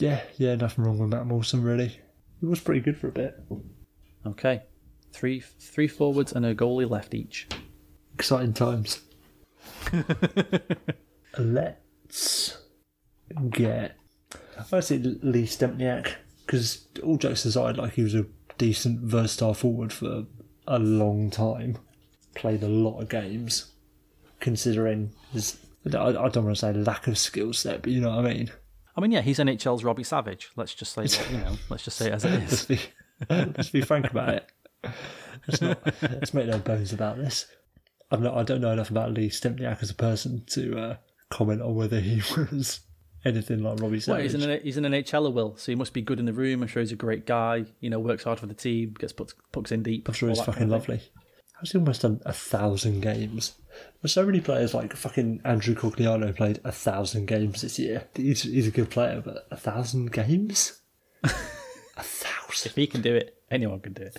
Yeah, yeah, nothing wrong with Matt Moulson really. He was pretty good for a bit. Okay, three three forwards and a goalie left each. Exciting times. [LAUGHS] Let's get. I'd say Lee Stempniak because all jokes aside, like he was a decent versatile forward for a long time. Played a lot of games, considering his. I I don't want to say lack of skill set, but you know what I mean. I mean, yeah, he's NHL's Robbie Savage. Let's just say, that, you know, [LAUGHS] let's just say it as it is. Let's be, [LAUGHS] let's be frank about it. Let's not. Let's make no bones about this. I'm not. I don't know enough about Lee Stempniak as a person to uh, comment on whether he [LAUGHS] was anything like Robbie Savage. Well, he's an he's an NHLer, Will, so he must be good in the room. I'm sure he's a great guy. You know, works hard for the team, gets pucks, pucks in deep. I'm sure he's fucking kind of lovely. How's he almost done a thousand games? There's so many players like fucking Andrew Cogliano played a thousand games this year. He's, he's a good player, but a thousand games? [LAUGHS] a thousand. If he can do it, anyone can do it.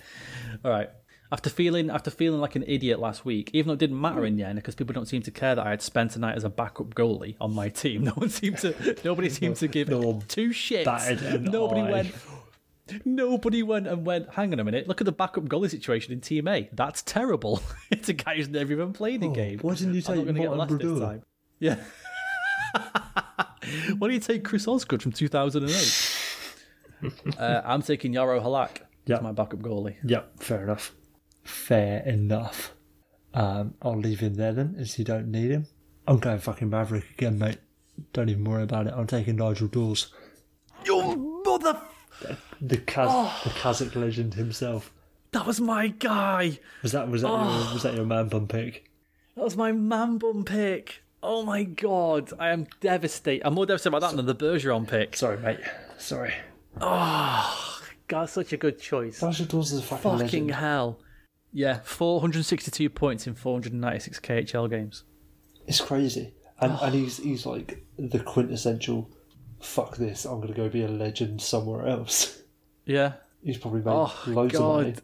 All right. After feeling after feeling like an idiot last week, even though it didn't matter in the end because people don't seem to care that I had spent a night as a backup goalie on my team. [LAUGHS] No one seemed to nobody seemed to give No two shits. Nobody eye. went Nobody went and went, hang on a minute, look at the backup goalie situation in Team A. That's terrible. [LAUGHS] it's a guy who's never even played a game. why didn't you take gonna get last this time. Yeah. [LAUGHS] why do you take Chris Osgood from 2008? [LAUGHS] uh, I'm taking Jaro Halak Yeah. as my backup goalie. Yep, fair enough. Fair enough. Um, I'll leave him there then, as you don't need him. I'm going fucking Maverick again, mate. Don't even worry about it. I'm taking Nigel Dawes, You mother... the Kaz- Oh. the Kazakh legend himself. That was my guy. Was that was that Oh. your, was that your man bum pick? That was my man bum pick. Oh my god. I am devastated. I'm more devastated about that than the Bergeron pick. Sorry, mate. Sorry. Oh, God, such a good choice. Dawes is a fucking, Fucking legend. hell. Yeah, 462 points in 496 KHL games. It's crazy, and Oh. and he's he's like the quintessential. Fuck this! I'm gonna go be a legend somewhere else. Yeah. He's probably made Oh, loads of money.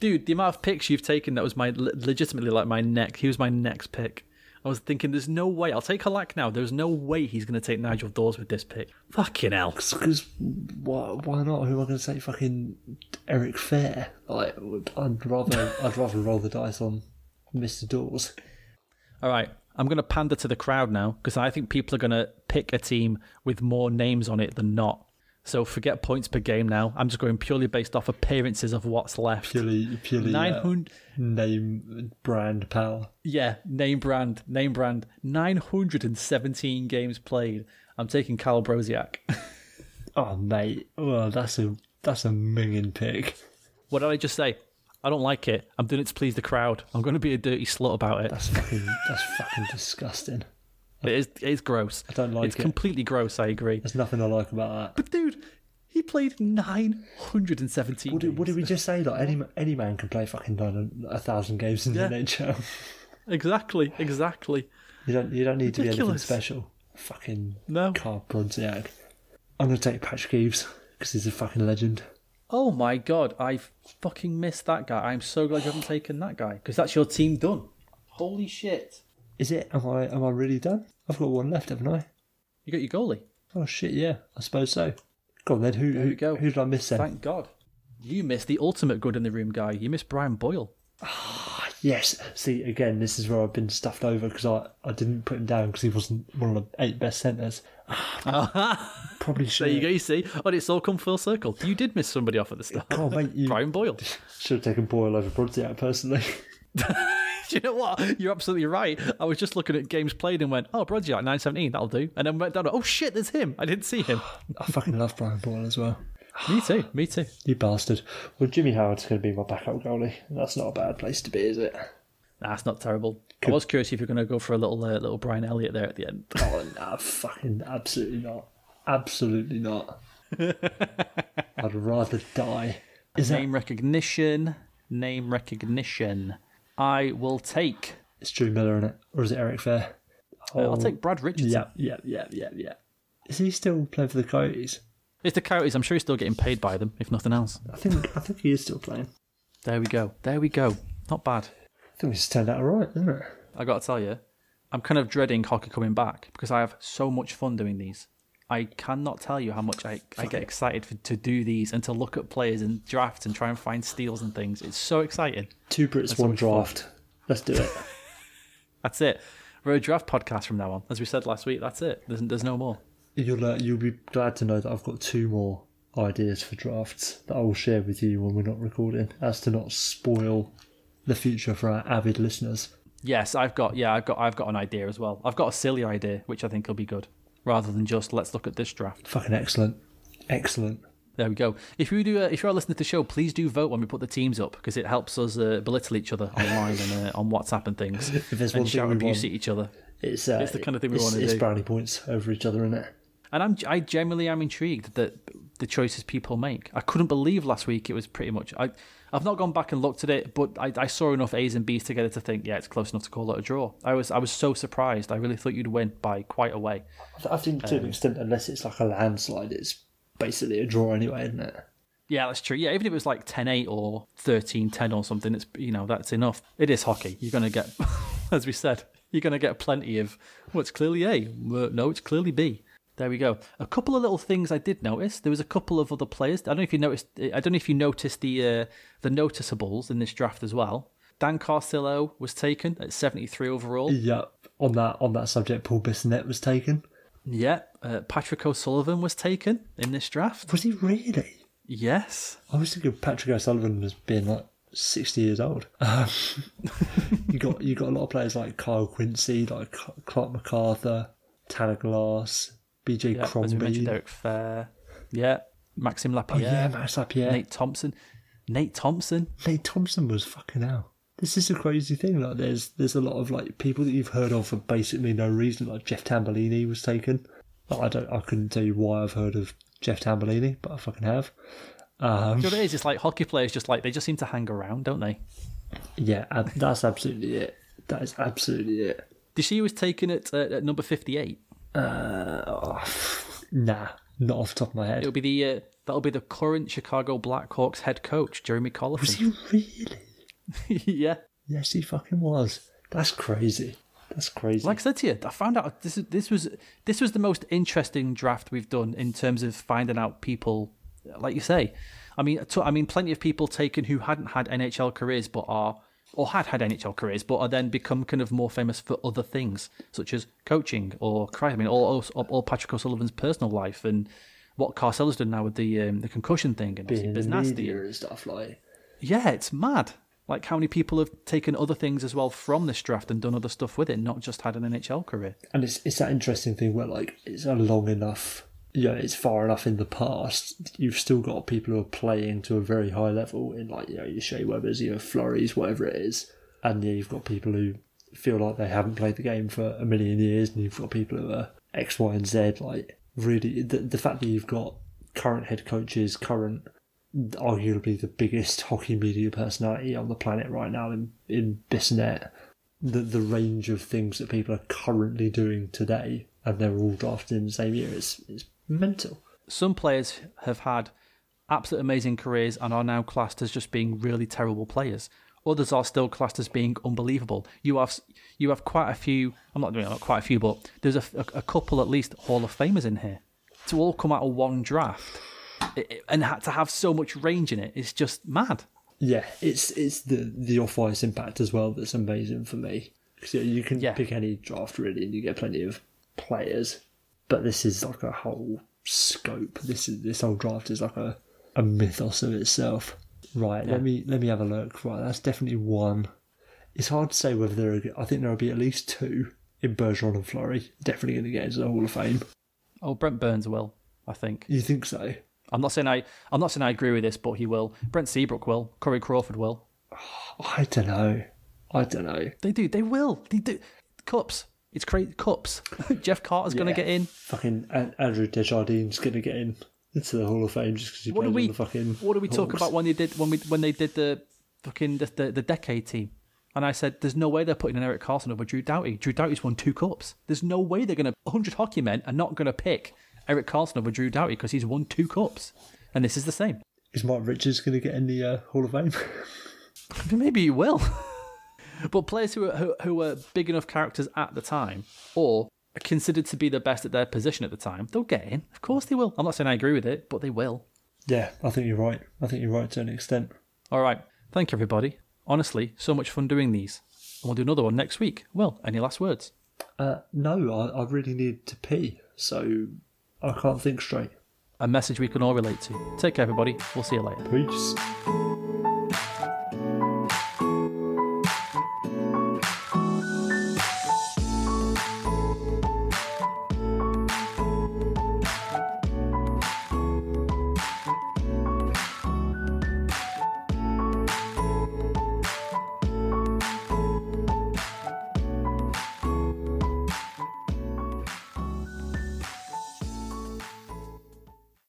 Dude, the amount of picks you've taken that was my legitimately like my next. He was my next pick. I was thinking, there's no way. I'll take Halak now. There's no way he's going to take Nigel Dawes with this pick. Fucking hell. Because why, why not? Who am I going to take? Fucking Eric Fehr. Like, I'd rather I'd rather roll the dice on Mister Dawes. All right. I'm going to pander to the crowd now because I think people are going to pick a team with more names on it than not. So forget points per game now. I'm just going purely based off appearances of what's left. Purely purely uh, name brand pal. Yeah, name brand, name brand. 917 games played. I'm taking Kyle Brodziak. [LAUGHS] Oh mate, well that's a that's a minging pick. what did I just say? I don't like it. I'm doing it to please the crowd. I'm going to be a dirty slut about it. That's fucking that's fucking disgusting. It is, it is gross. I don't like it's it. It's completely gross, I agree. There's nothing I like about that. But dude, he played 917 What did, what did we just say? Like any any man can play fucking nine, a thousand games in Yeah. the NHL. Exactly, exactly. You don't you don't need to be anything special. Fucking No. Carl Brodziak. I'm gonna take Patrick Eaves because he's a fucking legend. Oh my god, I fucking missed that guy. I'm so glad you haven't taken that guy because that's your team done. Holy shit! Is it? Am I? Am I really done? I've got one left, haven't I? You got your goalie. Oh shit! Yeah, I suppose so. Go on then. Who? Who, go. who did I miss then? Thank God. You missed the ultimate good in the room guy. You missed Brian Boyle. [SIGHS] [SIGHS] Yes. See, again, this is where I've been stuffed over because I, I didn't put him down because he wasn't one of the eight best centres. [LAUGHS] Probably should. There you go. You see, oh, it's all come full circle. You did miss somebody off at the start. Oh, mate, you Brian Boyle. [LAUGHS] should have taken Boyle over Brodsky personally. [LAUGHS] Do you know what? You're absolutely right. I was just looking at games played and went, "Oh, Brodsky, 917, that'll do." And then went down. Oh shit, there's him. I didn't see him. [SIGHS] I fucking love Brian Boyle as well. [SIGHS] me too. Me too. You bastard. Well, Jimmy Howard's going to be my backup goalie. That's not a bad place to be, is it? That's not terrible. I was curious if you're going to go for a little uh, little Brian Elliott there at the end. [LAUGHS] Oh, no, fucking absolutely not. Absolutely not. [LAUGHS] I'd rather die. Is that Name recognition. Name recognition. I will take. it's Drew Miller in it, or is it Eric Fehr? uh, I'll take Brad Richardson. Yeah, yeah, yeah, yeah, yeah. Is he still playing for the Coyotes? It's the Coyotes. I'm sure he's still getting paid by them, if nothing else. I think I think he is still playing. There we go. There we go. Not bad. I think it's turned out alright, isn't it? I got to tell you, I'm kind of dreading hockey coming back because I have so much fun doing these. I cannot tell you how much I, I get excited for, to do these and to look at players and drafts and try and find steals and things. It's so exciting. Two Brits, one draft. Let's do it. [LAUGHS] That's it. We're a draft podcast from now on. As we said last week, that's it. There's, there's no more. You'll uh, you'll be glad to know that I've got two more ideas for drafts that I will share with you when we're not recording, as to not spoil the future for our avid listeners. Yes, I've got yeah, I've got I've got an idea as well. I've got a silly idea which I think will be good, rather than just let's look at this draft. Fucking excellent, excellent. There we go. If you do, uh, if you are listening to the show, please do vote when we put the teams up because it helps us uh, belittle each other online and uh, on WhatsApp and things, [LAUGHS] If there's one and thing we abuse want, at each other. it's uh, It's the kind of thing we wanna do. It's brownie points over each other, isn't it? And I'm I genuinely am intrigued that the choices people make. I couldn't believe last week it was pretty much. I I've not gone back and looked at it, but I, I saw enough A's and B's together to think, yeah, it's close enough to call it a draw. I was I was so surprised. I really thought you'd win by quite a way. I think to an um, extent, unless it's like a landslide, it's basically a draw anyway, isn't it? Yeah, that's true. Yeah, even if it was like 10-8 or 13-10 or something, it's you know that's enough. It is hockey. You're gonna get, [LAUGHS] as we said, you're gonna get plenty of. Well, it's clearly A. No, it's clearly B. There we go. A couple of little things I did notice. There was a couple of other players. I don't know if you noticed. I don't know if you noticed the uh, the noticeables in this draft as well. Dan Carcillo was taken at 73 overall. Yeah. On that on that subject, Paul Bissonnette was taken. Yeah, uh, Patrick O'Sullivan was taken in this draft. Was he really? Yes. I was thinking Patrick O'Sullivan was being like sixty years old. Um, [LAUGHS] you got you got a lot of players like Kyle Quincey, like Clarke MacArthur, Tanner Glass, BJ Yeah, as we mentioned, Eric Fehr. Yeah, Maxime Oh Lapierre. yeah, Max Lapierre. Nate. Thompson. Nate Thompson. Nate Thompson. Was fucking hell. This is a crazy thing. Like, there's there's a lot of like people that you've heard of for basically no reason. Like Jeff Tambellini was taken. Like, I don't. I couldn't tell you why I've heard of Jeff Tambellini, but I fucking have. Um, You know it is? It's like hockey players just like they just seem to hang around, don't they? yeah, that's absolutely it. That is absolutely it. Did you see he was taken at, uh, at number fifty-eight? Uh, nah, not off the top of my head. It'll be the uh, that'll be the current Chicago Blackhawks head coach, Jeremy Colliton. Was he really? [LAUGHS] yeah. Yes, he fucking was. That's crazy. That's crazy. Like I said to you, I found out this this was this was the most interesting draft we've done in terms of finding out people, like you say. I mean, I mean, plenty of people taken who hadn't had NHL careers but are or had had NHL careers but are then become kind of more famous for other things such as coaching or cry. I mean, all all, all Patrick O'Sullivan's personal life and what Carcillo's done now with the um, the concussion thing and being Biz Nasty. and stuff like. Yeah, it's mad. Like how many people have taken other things as well from this draft and done other stuff with it, not just had an NHL career. And it's it's that interesting thing where like it's a long enough, you know, it's far enough in the past. You've still got people who are playing to a very high level in like you know your Shea Webers, your Fleurys, whatever it is, and yeah, you've got people who feel like they haven't played the game for a million years, and you've got people who are X, Y, and Z. Like really, the the fact that you've got current head coaches, current arguably the biggest [LAUGHS] hockey media personality on the planet right now in in Bissonnette the the range of things that people are currently doing today, and they're all drafted in the same year is is mental. some players have had absolute amazing careers and are now classed as just being really terrible players. Others are still classed as being unbelievable. You have you have quite a few. I'm not doing not quite a few, but there's a, a, a couple at least Hall of Famers in here to all come out of one draft, and to have so much range in it. it is just mad. Yeah, it's it's the the off ice impact as well that's amazing for me. Because you can Yeah. pick any draft really, and you get plenty of players. But this is like a whole scope. This is this whole draft is like a, a mythos of itself. Right, let me let me have a look. Right, that's definitely one. It's hard to say whether there. Are, I think there will be at least two in Bergeron and Fleury. Definitely going to get into the Hall of Fame. Oh, Brent Burns will, I think. You think so? I'm not saying I I'm not saying I agree with this, but he will. Brent Seabrook will. Corey Crawford will. I don't know. I don't know. They do. They will. They do. Cups. It's crazy. Cups. [LAUGHS] Jeff Carter's going to get in. Fucking An- Andrew Desjardins going to get in into the Hall of Fame just because he What played we? on the fucking. What do we talk Hawks. about when they did when we when they did the fucking the, the, the decade team? And I said, "There's no way they're putting in Erik Karlsson over Drew Doughty. Drew Doughty's won two cups. There's no way they're going to 100 hockey men are not going to pick Erik Karlsson over Drew Doughty because he's won two cups. And this is the same. Is Mark Richards going to get in the uh, Hall of Fame? [LAUGHS] Maybe he will. [LAUGHS] but players who are, who, who were big enough characters at the time, or are considered to be the best at their position at the time, they'll get in. Of course they will. I'm not saying I agree with it, but they will. yeah, I think you're right. I think you're right to an extent. All right. Thank you, everybody. Honestly, so much fun doing these. And we'll do another one next week. Well, any last words? Uh, no, I, I really need to pee, so I can't think straight. A message we can all relate to. Take care, everybody. We'll see you later. Peace.